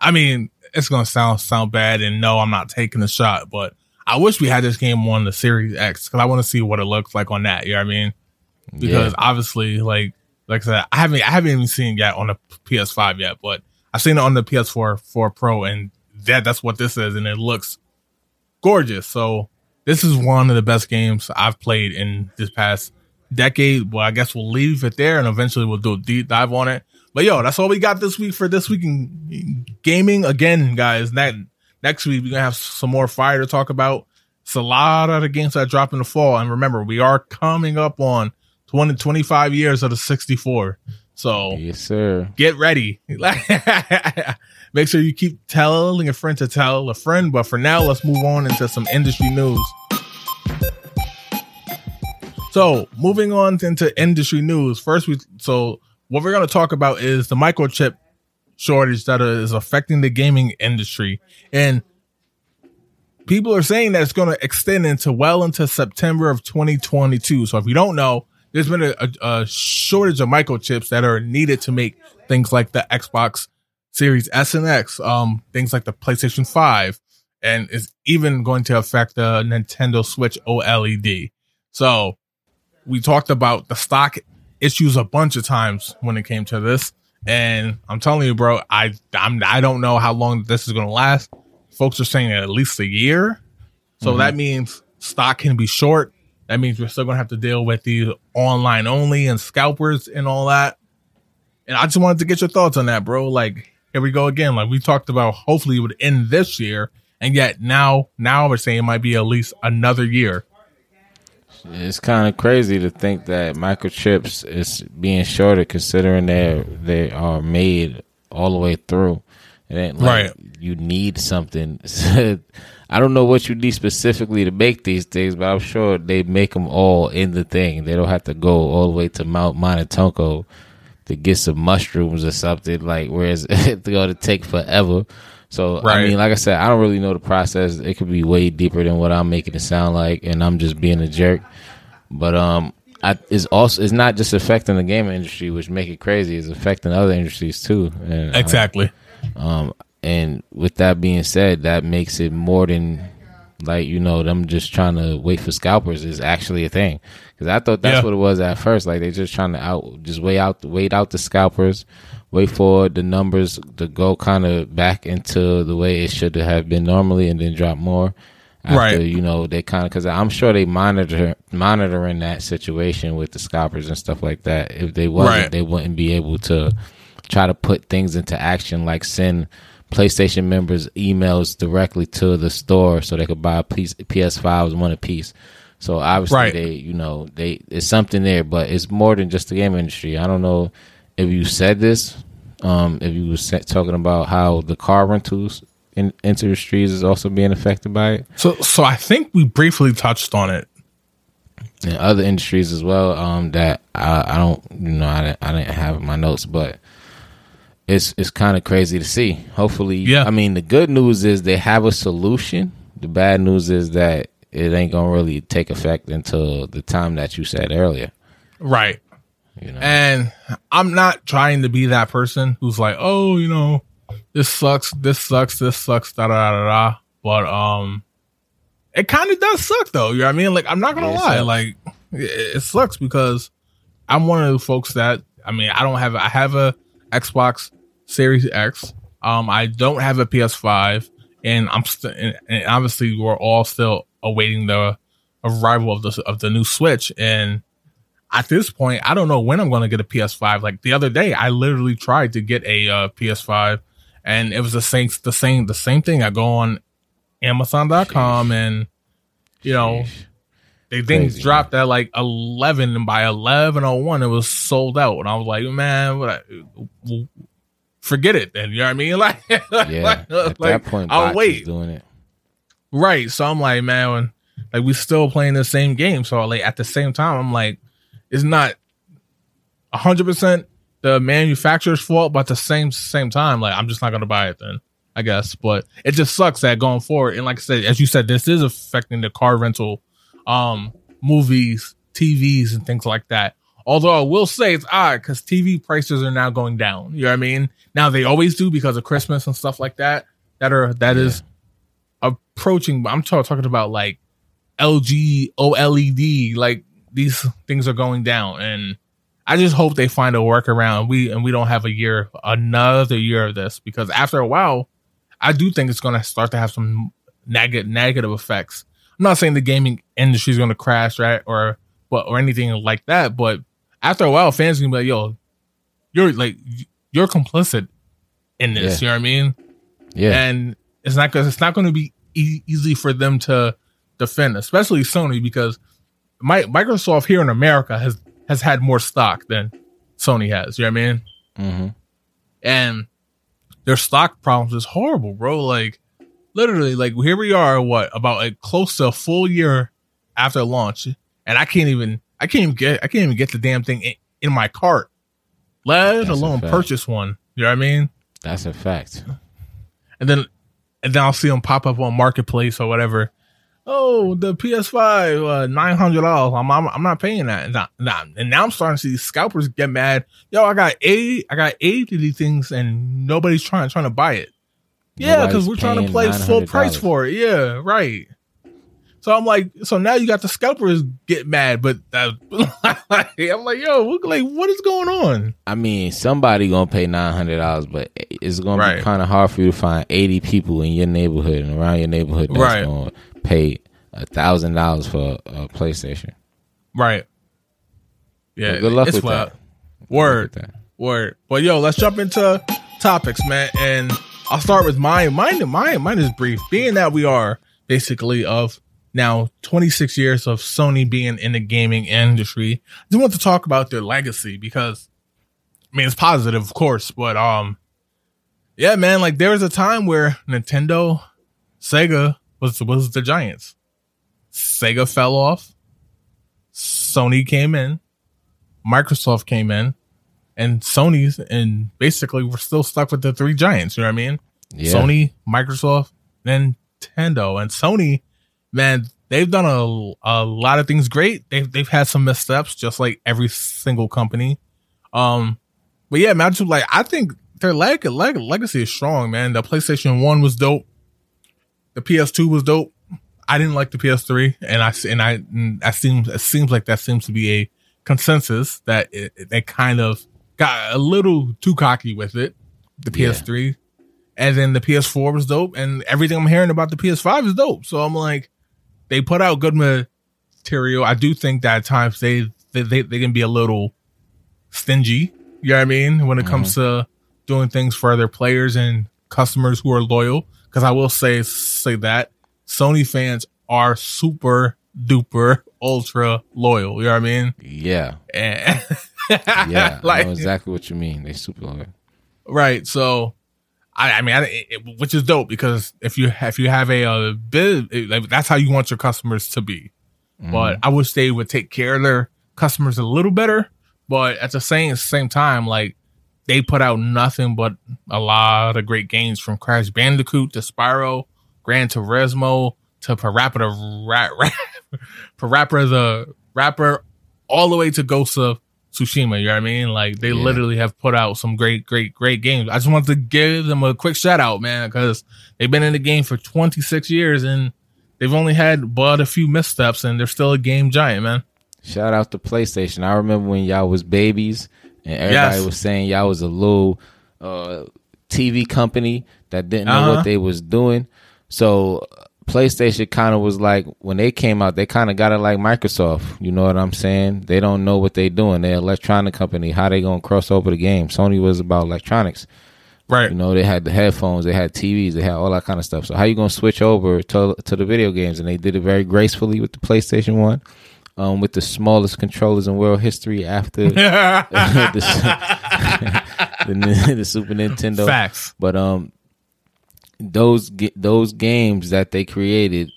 I mean, it's gonna sound sound bad, and no, I'm not taking a shot, but I wish we had this game on the Series X because I want to see what it looks like on that. You know what I mean? Because yeah. obviously, like like I said, I haven't I haven't even seen yet on the PS5 yet, but I've seen it on the PS4 4 Pro, and that that's what this is, and it looks gorgeous. So this is one of the best games I've played in this past decade. Well, I guess we'll leave it there, and eventually we'll do a deep dive on it. But yo, that's all we got this week for this week in gaming. Again, guys, that next week we're gonna have some more fire to talk about. It's a lot of the games that drop in the fall, and remember, we are coming up on 20, 25 years out of 64. So yes, sir. Get ready. Make sure you keep telling a friend to tell a friend. But for now, let's move on into some industry news. So moving on into industry news. First, we so what we're going to talk about is the microchip shortage that is affecting the gaming industry. And people are saying that it's going to extend into well into September of 2022. So if you don't know, there's been a, a, a shortage of microchips that are needed to make things like the Xbox Series S and X, um, things like the PlayStation 5, and is even going to affect the Nintendo Switch OLED. So we talked about the stock issues a bunch of times when it came to this. And I'm telling you, bro, I I'm, I don't know how long this is going to last. Folks are saying at least a year. So mm-hmm. that means stock can be short. That means we're still going to have to deal with the online only and scalpers and all that. And I just wanted to get your thoughts on that, bro. Like, here we go again. Like we talked about, hopefully it would end this year. And yet now, now we're saying it might be at least another year. It's kind of crazy to think that microchips is being shorted, considering they they are made all the way through. It ain't like right. you need something. I don't know what you need specifically to make these things, but I'm sure they make them all in the thing. They don't have to go all the way to Mount Monticello to get some mushrooms or something. Like, whereas it's going to take forever. So right. I mean, like I said, I don't really know the process. It could be way deeper than what I'm making it sound like, and I'm just being a jerk. But um, I, it's also it's not just affecting the gaming industry, which make it crazy. It's affecting other industries too. And, exactly. um, and with that being said, that makes it more than like you know them just trying to wait for scalpers is actually a thing. Because I thought that's yeah. what it was at first. Like they're just trying to out just wait out wait out the scalpers wait for the numbers to go kind of back into the way it should have been normally, and then drop more. After, right. You know they kind of because I'm sure they monitor monitoring that situation with the scalpers and stuff like that. If they wasn't, right. they wouldn't be able to try to put things into action, like send PlayStation members emails directly to the store so they could buy a PS5s one a piece. So obviously right. they, you know, they it's something there, but it's more than just the game industry. I don't know if you said this, um, if you were talking about how the car rentals in industries is also being affected by it. So, so I think we briefly touched on it. In other industries as well. Um, that I, I don't, you know, I didn't, I didn't have my notes, but it's it's kind of crazy to see. Hopefully, yeah. I mean, the good news is they have a solution. The bad news is that it ain't gonna really take effect until the time that you said earlier. Right. You know? And I'm not trying to be that person who's like, oh, you know, this sucks, this sucks, this sucks, da da da da. But um, it kind of does suck though. You know what I mean? Like, I'm not gonna yeah, lie, sucks. like it, it sucks because I'm one of the folks that I mean, I don't have I have a Xbox Series X. Um, I don't have a PS5, and I'm still, and, and obviously we're all still awaiting the arrival of the of the new Switch, and at this point, I don't know when I'm going to get a PS5. Like the other day, I literally tried to get a uh, PS5 and it was the same, the same, the same thing. I go on Amazon.com Sheesh. and, you know, Sheesh. they things dropped man. at like 11 and by 1101, it was sold out. And I was like, man, what I, forget it then. You know what I mean? Like, yeah, like, at like, that point, I'll wait. Doing it. Right. So I'm like, man, like we still playing the same game. So like at the same time, I'm like, it's not hundred percent the manufacturer's fault, but at the same same time, like I'm just not gonna buy it then. I guess, but it just sucks that going forward. And like I said, as you said, this is affecting the car rental, um, movies, TVs, and things like that. Although I will say it's odd because TV prices are now going down. You know what I mean? Now they always do because of Christmas and stuff like that. That are that yeah. is approaching. I'm talking about like LG OLED, like these things are going down and I just hope they find a workaround. We and we don't have a year, another year of this because after a while, I do think it's going to start to have some negative negative effects. I'm not saying the gaming industry is going to crash, right, or but or anything like that. But after a while, fans gonna be like, "Yo, you're like you're complicit in this." Yeah. You know what I mean? Yeah. And it's not because it's not going to be e- easy for them to defend, especially Sony, because my, Microsoft here in America has has had more stock than Sony has. You know what I mean? Mm-hmm. And their stock problems is horrible, bro. Like literally, like here we are, what about like close to a full year after launch, and I can't even, I can't even get, I can't even get the damn thing in, in my cart, let That's alone purchase one. You know what I mean? That's a fact. And then, and then I'll see them pop up on Marketplace or whatever. Oh, the PS5, uh, nine hundred dollars. I'm, I'm I'm not paying that. Nah, nah. And now I'm starting to see these scalpers get mad. Yo, I got eight, I got eight of these things, and nobody's trying trying to buy it. Yeah, because we're trying to play full price for it. Yeah, right. So I'm like, so now you got the scalpers get mad, but that, I'm like, yo, like, what is going on? I mean, somebody gonna pay nine hundred dollars, but it's gonna right. be kind of hard for you to find eighty people in your neighborhood and around your neighborhood that's right. gonna pay a thousand dollars for a PlayStation. Right. Yeah. Well, good luck with that. Word. With that. Word. But yo, let's jump into topics, man, and I'll start with mine. Mine, mine, mine is brief. Being that we are basically of now 26 years of Sony being in the gaming industry. I just want to talk about their legacy because I mean it's positive, of course, but um yeah, man, like there was a time where Nintendo, Sega was was the giants. Sega fell off. Sony came in. Microsoft came in. And Sony's and basically we're still stuck with the three giants, you know what I mean? Yeah. Sony, Microsoft, Nintendo. And Sony man, they've done a, a lot of things great. They've they've had some missteps, just like every single company. Um, but yeah, man, just like I think their leg, leg legacy is strong, man. The PlayStation One was dope. The PS2 was dope. I didn't like the PS3, and I and I and that seems it seems like that seems to be a consensus that it, they kind of got a little too cocky with it. The PS3, yeah. and then the PS4 was dope, and everything I'm hearing about the PS5 is dope. So I'm like, they put out good material. I do think that at times they they they, they can be a little stingy. You know what I mean when it mm-hmm. comes to doing things for other players and customers who are loyal. Because I will say say that Sony fans are super duper ultra loyal. You know what I mean? Yeah. Yeah. like, I know exactly what you mean. They super loyal. Right. So I, I mean, I, it, which is dope because if you if you have a, a bid, like, that's how you want your customers to be. Mm. But I wish they would take care of their customers a little better. But at the same same time, like they put out nothing but a lot of great games from Crash Bandicoot to Spyro, Gran Turismo to Parappa the Rat, Parappa the Rapper, all the way to Ghost of Tsushima. You know what I mean? Like they yeah. literally have put out some great, great, great games. I just want to give them a quick shout out, man, because they've been in the game for 26 years and they've only had but a few missteps and they're still a game giant, man. Shout out to PlayStation. I remember when y'all was babies and everybody yes. was saying y'all was a little uh, TV company that didn't know uh-huh. what they was doing. So PlayStation kind of was like when they came out, they kind of got it like Microsoft. You know what I'm saying? They don't know what they're doing. They're electronic company. How they gonna cross over the game? Sony was about electronics, right? You know, they had the headphones, they had TVs, they had all that kind of stuff. So how you gonna switch over to to the video games? And they did it very gracefully with the PlayStation One. Um, with the smallest controllers in world history after the, the, the, Super Nintendo. Facts. But um, those those games that they created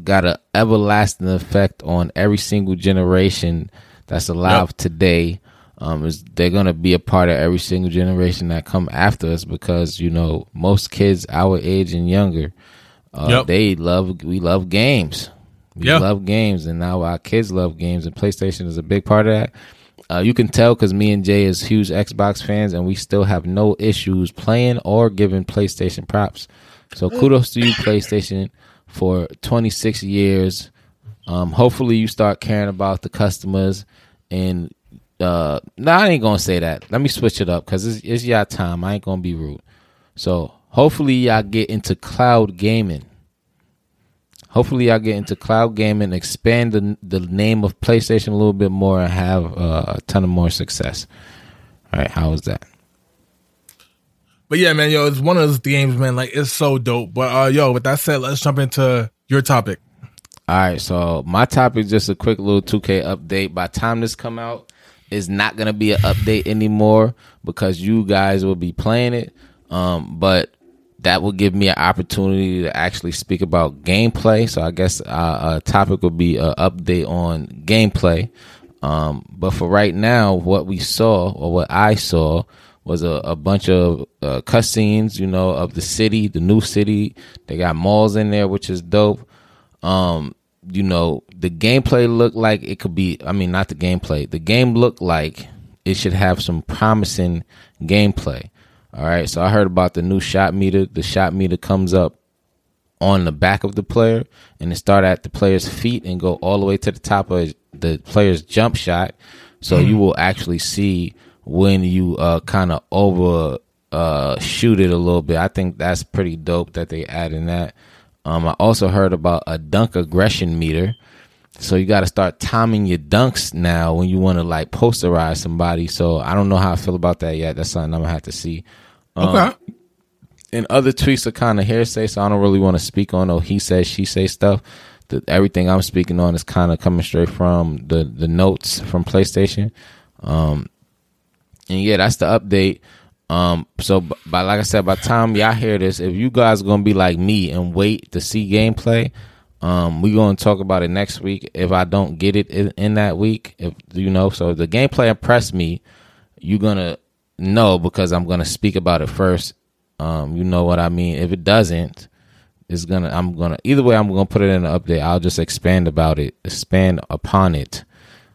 got an everlasting effect on every single generation that's alive yep. today. Um, is they're gonna be a part of every single generation that come after us because you know most kids our age and younger, uh, yep. they love we love games. We yep. love games, and now our kids love games, and PlayStation is a big part of that. Uh, you can tell because me and Jay is huge Xbox fans, and we still have no issues playing or giving PlayStation props. So kudos to you, PlayStation, for 26 years. Um, hopefully, you start caring about the customers. And uh, no, I ain't gonna say that. Let me switch it up because it's, it's your time. I ain't gonna be rude. So hopefully, y'all get into cloud gaming hopefully y'all get into cloud gaming, expand the the name of PlayStation a little bit more, and have uh, a ton of more success. All right, how was that? But yeah, man, yo, it's one of those games, man. Like it's so dope. But uh, yo, with that said, let's jump into your topic. All right, so my topic is just a quick little 2K update. By time this come out, it's not gonna be an update anymore because you guys will be playing it. Um, but that will give me an opportunity to actually speak about gameplay. So I guess uh, a topic will be an update on gameplay. Um, but for right now, what we saw or what I saw was a, a bunch of uh, cutscenes, you know, of the city, the new city. They got malls in there, which is dope. Um, you know, the gameplay looked like it could be. I mean, not the gameplay. The game looked like it should have some promising gameplay. All right, so I heard about the new shot meter. The shot meter comes up on the back of the player and it start at the player's feet and go all the way to the top of the player's jump shot. So you will actually see when you uh, kind of over uh, shoot it a little bit. I think that's pretty dope that they add in that. Um, I also heard about a dunk aggression meter. So you got to start timing your dunks now when you want to like posterize somebody. So I don't know how I feel about that yet. That's something I'm gonna have to see. Um, Okay. and other tweets are kind of hearsay, so I don't really want to speak on no he says she say stuff. The, everything I'm speaking on is kind of coming straight from the the notes from PlayStation. Um, and yeah, that's the update. Um, so b- by like I said, by the time y'all hear this, if you guys are gonna be like me and wait to see gameplay, um, we gonna talk about it next week. If I don't get it in, in that week, if you know, so if the gameplay impressed me, you're gonna know because I'm gonna speak about it first. Um, you know what I mean. If it doesn't, it's gonna. I'm gonna either way. I'm gonna put it in an update. I'll just expand about it, expand upon it.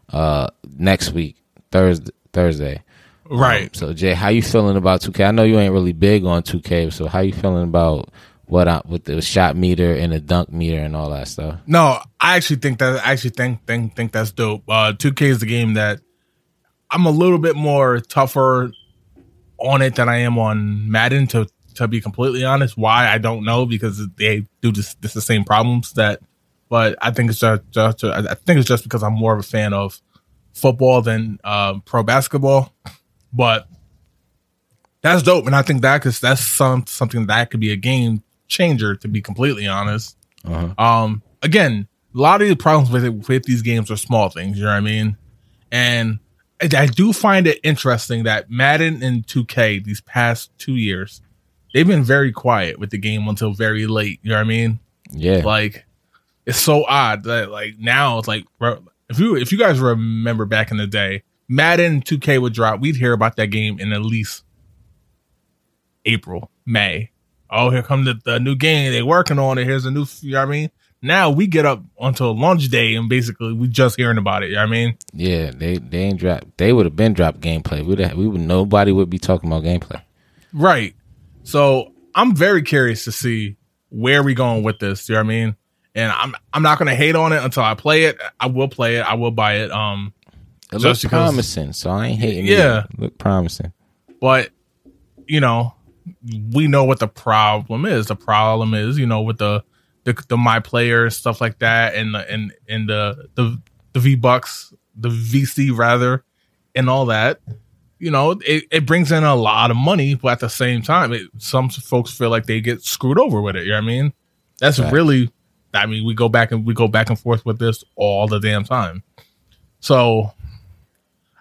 Uh, next week, Thursday. Thursday. Right. Um, so Jay, how you feeling about 2K? I know you ain't really big on 2K, so how you feeling about what I, with the shot meter and the dunk meter and all that stuff? No, I actually think that I actually think think think that's dope. Uh 2K is the game that I'm a little bit more tougher on it than I am on Madden to to be completely honest. Why I don't know because they do just this the same problems that but I think it's just, just I think it's just because I'm more of a fan of football than um, pro basketball. But that's dope, and I think that cause that's some something that could be a game changer. To be completely honest, Uh-huh. um, again, a lot of the problems with it, with these games are small things. You know what I mean? And I, do find it interesting that Madden and 2K these past two years, they've been very quiet with the game until very late. You know what I mean? Yeah, Like, it's so odd that like now it's like bro, if you if you guys remember back in the day, Madden 2K would drop, we'd hear about that game in at least April, May. Oh, here come the, the new game. They working on it. Here's a new, you know what I mean? Now we get up until launch day and basically we just hearing about it. You know what I mean? yeah. They they ain't dropped. They would have been dropped gameplay. We'd have, we would nobody would be talking about gameplay. Right. So I'm very curious to see where we going with this. You know what I mean? And I'm I'm not gonna hate on it until I play it. I will play it. I will buy it. Um, It looks promising, so I ain't hating. Yeah. it. look promising. but you know, we know what the problem is. The problem is, you know, with the the, the my player stuff like that, and the and and the the the V Bucks, the VC rather, and all that. You know, it, it brings in a lot of money, but at the same time, it, some folks feel like they get screwed over with it. You know what I mean? That's really, I mean, we go back and we go back and forth with this all the damn time. So,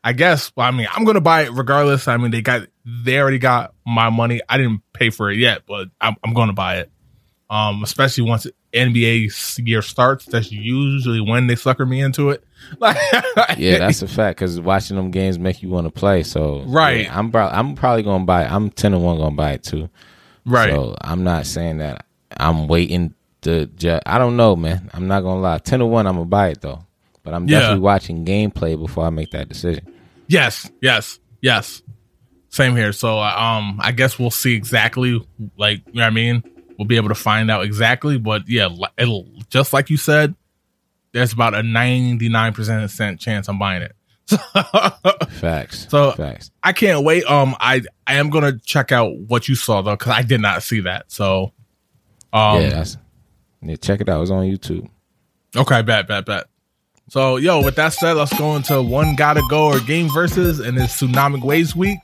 I guess. Well, I mean, I'm gonna buy it regardless. I mean, they got they already got my money. I didn't pay for it yet, but I'm, I'm gonna buy it. Um, especially once NBA year starts. That's usually when they sucker me into it. Like, Yeah, that's a fact. Because watching them games make you want to play. So Right. yeah, I'm pro- I'm probably gonna buy. it. I'm ten and one gonna buy it too. right. So I'm not saying that I'm waiting to. Ju- I don't know, man. I'm not gonna lie. Ten to one, I'm gonna buy it though. But I'm Yeah. definitely watching gameplay before I make that decision. Yes, yes, yes. Same here. So, um, I guess we'll see exactly, like, you know what I mean? We'll be able to find out exactly. But yeah, it'll just like you said. There's about a 99% chance I'm buying it. Facts. So- facts. I can't wait. Um, I I am gonna check out what you saw though, because I did not see that. So, um, yeah. Yeah, check it out. It's on YouTube. okay, bet, bet, bet. So, yo, with that said, let's go into one gotta go or game versus, and it's Tsunamic Waves week.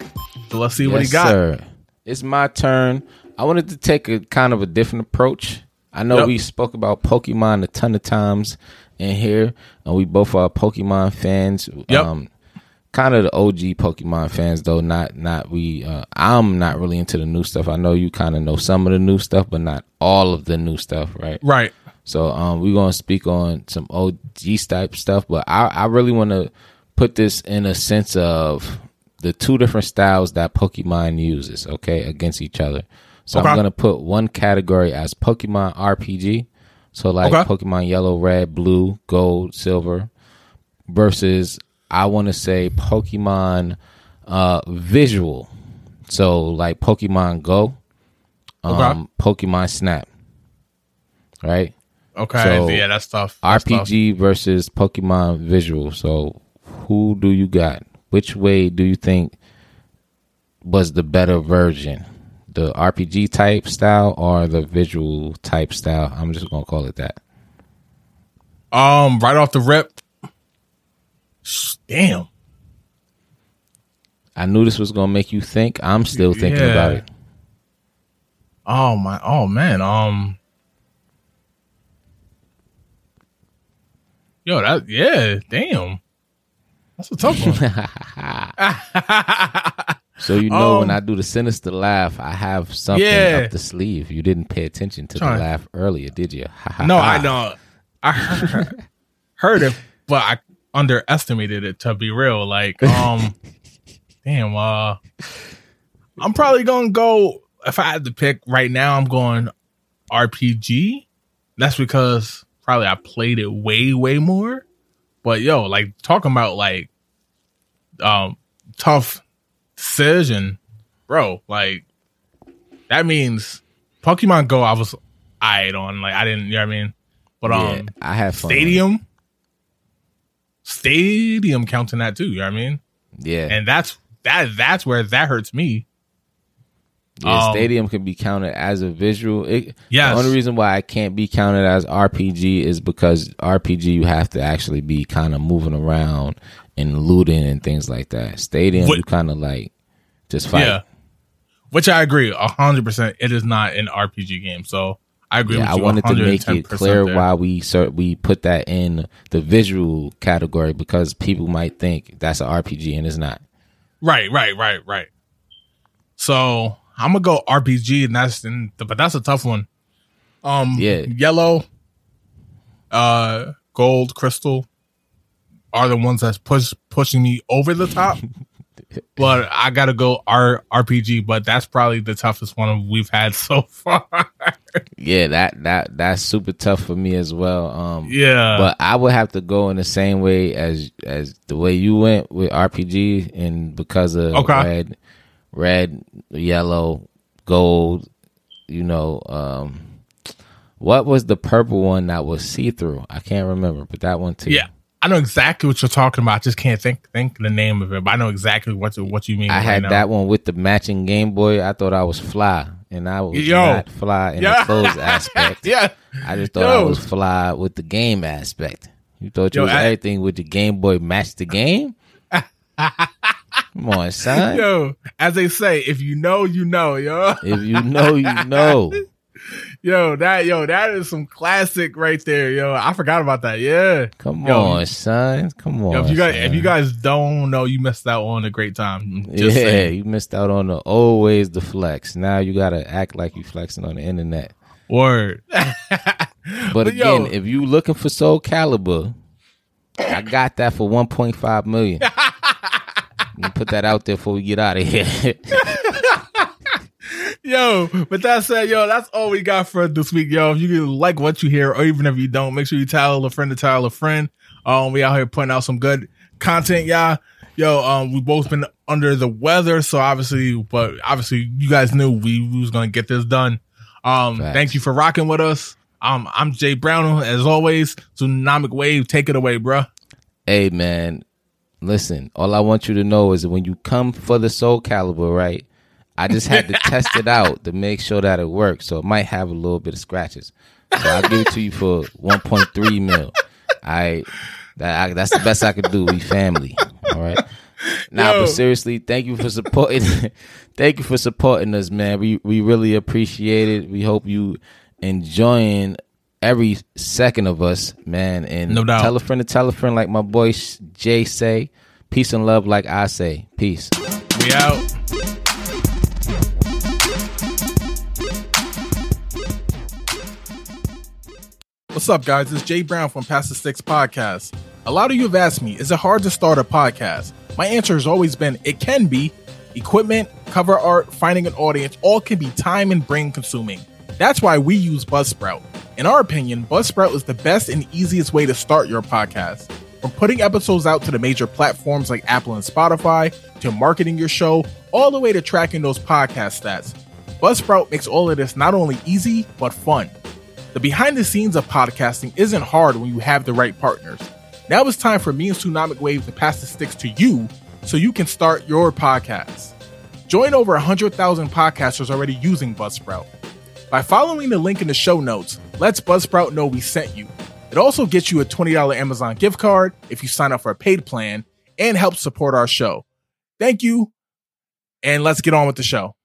So let's see what he got. Sir. It's my turn. I wanted to take a kind of a different approach. I know Yep. we spoke about Pokemon a ton of times in here, and we both are Pokemon fans. Yep. Um, kind of the OG Pokemon fans, though. Not not we. Uh, I'm not really into the new stuff. I know you kind of know some of the new stuff, but not all of the new stuff, right? Right. So um, we're gonna speak on some OG type stuff, but I, I really want to put this in a sense of the two different styles that Pokemon uses, okay, against each other. So Okay. I'm gonna put one category as Pokemon RPG. So like Okay. Pokemon Yellow, Red, Blue, Gold, Silver, versus I want to say Pokemon uh, Visual. So like Pokemon Go, um, Pokemon Snap, right? Okay, So, yeah, that's tough. That's tough. RPG versus Pokemon Visual. So, who do you got? Which way do you think was the better version? The RPG type style or the visual type style? I'm just gonna call it that. Um, right off the rip. Damn. I knew this was gonna make you think. I'm still thinking Yeah. about it. Oh my. Oh man. Um. Yo, that yeah. Damn. That's a tough one. So you know when Um, I do the sinister laugh, I have something Yeah. up the sleeve. You didn't pay attention to Trying- the laugh earlier, did you? no, I don't. I heard, heard it, but I underestimated it. To be real, like, um, damn. Uh, I'm probably gonna go. If I had to pick right now, I'm going RPG. That's because probably I played it way, way more. But yo, like talking about like um tough decision, bro. Like that means Pokemon Go. I was eyed on. Like I didn't. You know what I mean? But Yeah, um, I have. Stadium, Stadium counting that too. You know what I mean? Yeah, And that's that. That's where that hurts me. Yeah, Um, Stadium can be counted as a visual. It, Yes. The only reason why I can't be counted as RPG is because RPG you have to actually be kind of moving around and looting and things like that. Stadium What- you kind of like just fight. Yeah. Which I agree, a hundred percent. It is not an RPG game, so I agree. Yeah, I wanted to make it clear there. why we we put that in the visual category because people might think that's an RPG and it's not. Right, right, right, right. So I'm gonna go RPG, and that's and, but that's a tough one. Um, Yeah. yellow, uh, gold, crystal are the ones that's push pushing me over the top. but I gotta go R RPG, but that's probably the toughest one we've had so far. Yeah, that that that's super tough for me as well. Um, yeah, but I would have to go in the same way as as the way you went with RPG, and because of Okay. red, red, yellow, gold, you know, um, what was the purple one that was see through? I can't remember, but that one too. yeah. I know exactly what you're talking about. I just can't think think the name of it, but I know exactly what what you mean. I right had now. that one with the matching Game Boy. I thought I was fly, and I was Yo. not fly in Yeah. the clothes aspect. yeah, I just thought I was fly with the game aspect. You thought you Yo, was I- everything with the Game Boy match the game? Come on, son. yo. As they say, if you know, you know, yo. If you know, you know. Yo, that yo, that is some classic right there, yo. I forgot about that. Yeah. Come Yo, on, son. Come on. Yo, if you guys son. if you guys don't know, you missed out on a great time. Just yeah, saying. you missed out on the always the flex. Now you gotta act like you flexing on the internet. Word. But, again, yo, if you looking for Soul Calibur, I got that for 1.5 million. Let me put that out there before we get out of here. yo, but that said, yo, that's all we got for this week, yo. If you like what you hear, or even if you don't, make sure you tell a friend to tell a friend. Um, we out here putting out some good content, y'all. Yo, um, we both been under the weather, so obviously, but obviously, you guys knew we, we was gonna get this done. Um, Facts. thank you for rocking with us. Um, I'm Jay Brown, as always. Tsunamic Wave, take it away, bruh. hey man, listen, all I want you to know is that when you come for the Soul Calibur, right? I just had to test it out to make sure that it works. So it might have a little bit of scratches. So I'll give it to you for 1.3 mil. I that I, that's the best I could do. We family. All right. Now, Yo. but seriously, thank you for supporting. thank you for supporting us, man. We we really appreciate it. We hope you enjoying every second of us, man. And No doubt. tell a friend to tell a friend, like my boy Jay say. Peace and love, like I say. Peace. We out. What's up, guys? It's Jay Brown from Past the Six Podcast. A lot of you have asked me, is it hard to start a podcast? My answer has always been it can be. Equipment, cover art, finding an audience, all can be time and brain consuming. That's why we use Buzzsprout. In our opinion, Buzzsprout is the best and easiest way to start your podcast. From putting episodes out to the major platforms like Apple and Spotify, to marketing your show, all the way to tracking those podcast stats. Buzzsprout makes all of this not only easy, but fun. The behind the scenes of podcasting isn't hard when you have the right partners. Now it's time for me and Tsunamic Wave to pass the sticks to you so you can start your podcast. Join over 100,000 podcasters already using Buzzsprout. By following the link in the show notes, lets Buzzsprout know we sent you. It also gets you a $20 Amazon gift card if you sign up for a paid plan and helps support our show. Thank you, and let's get on with the show.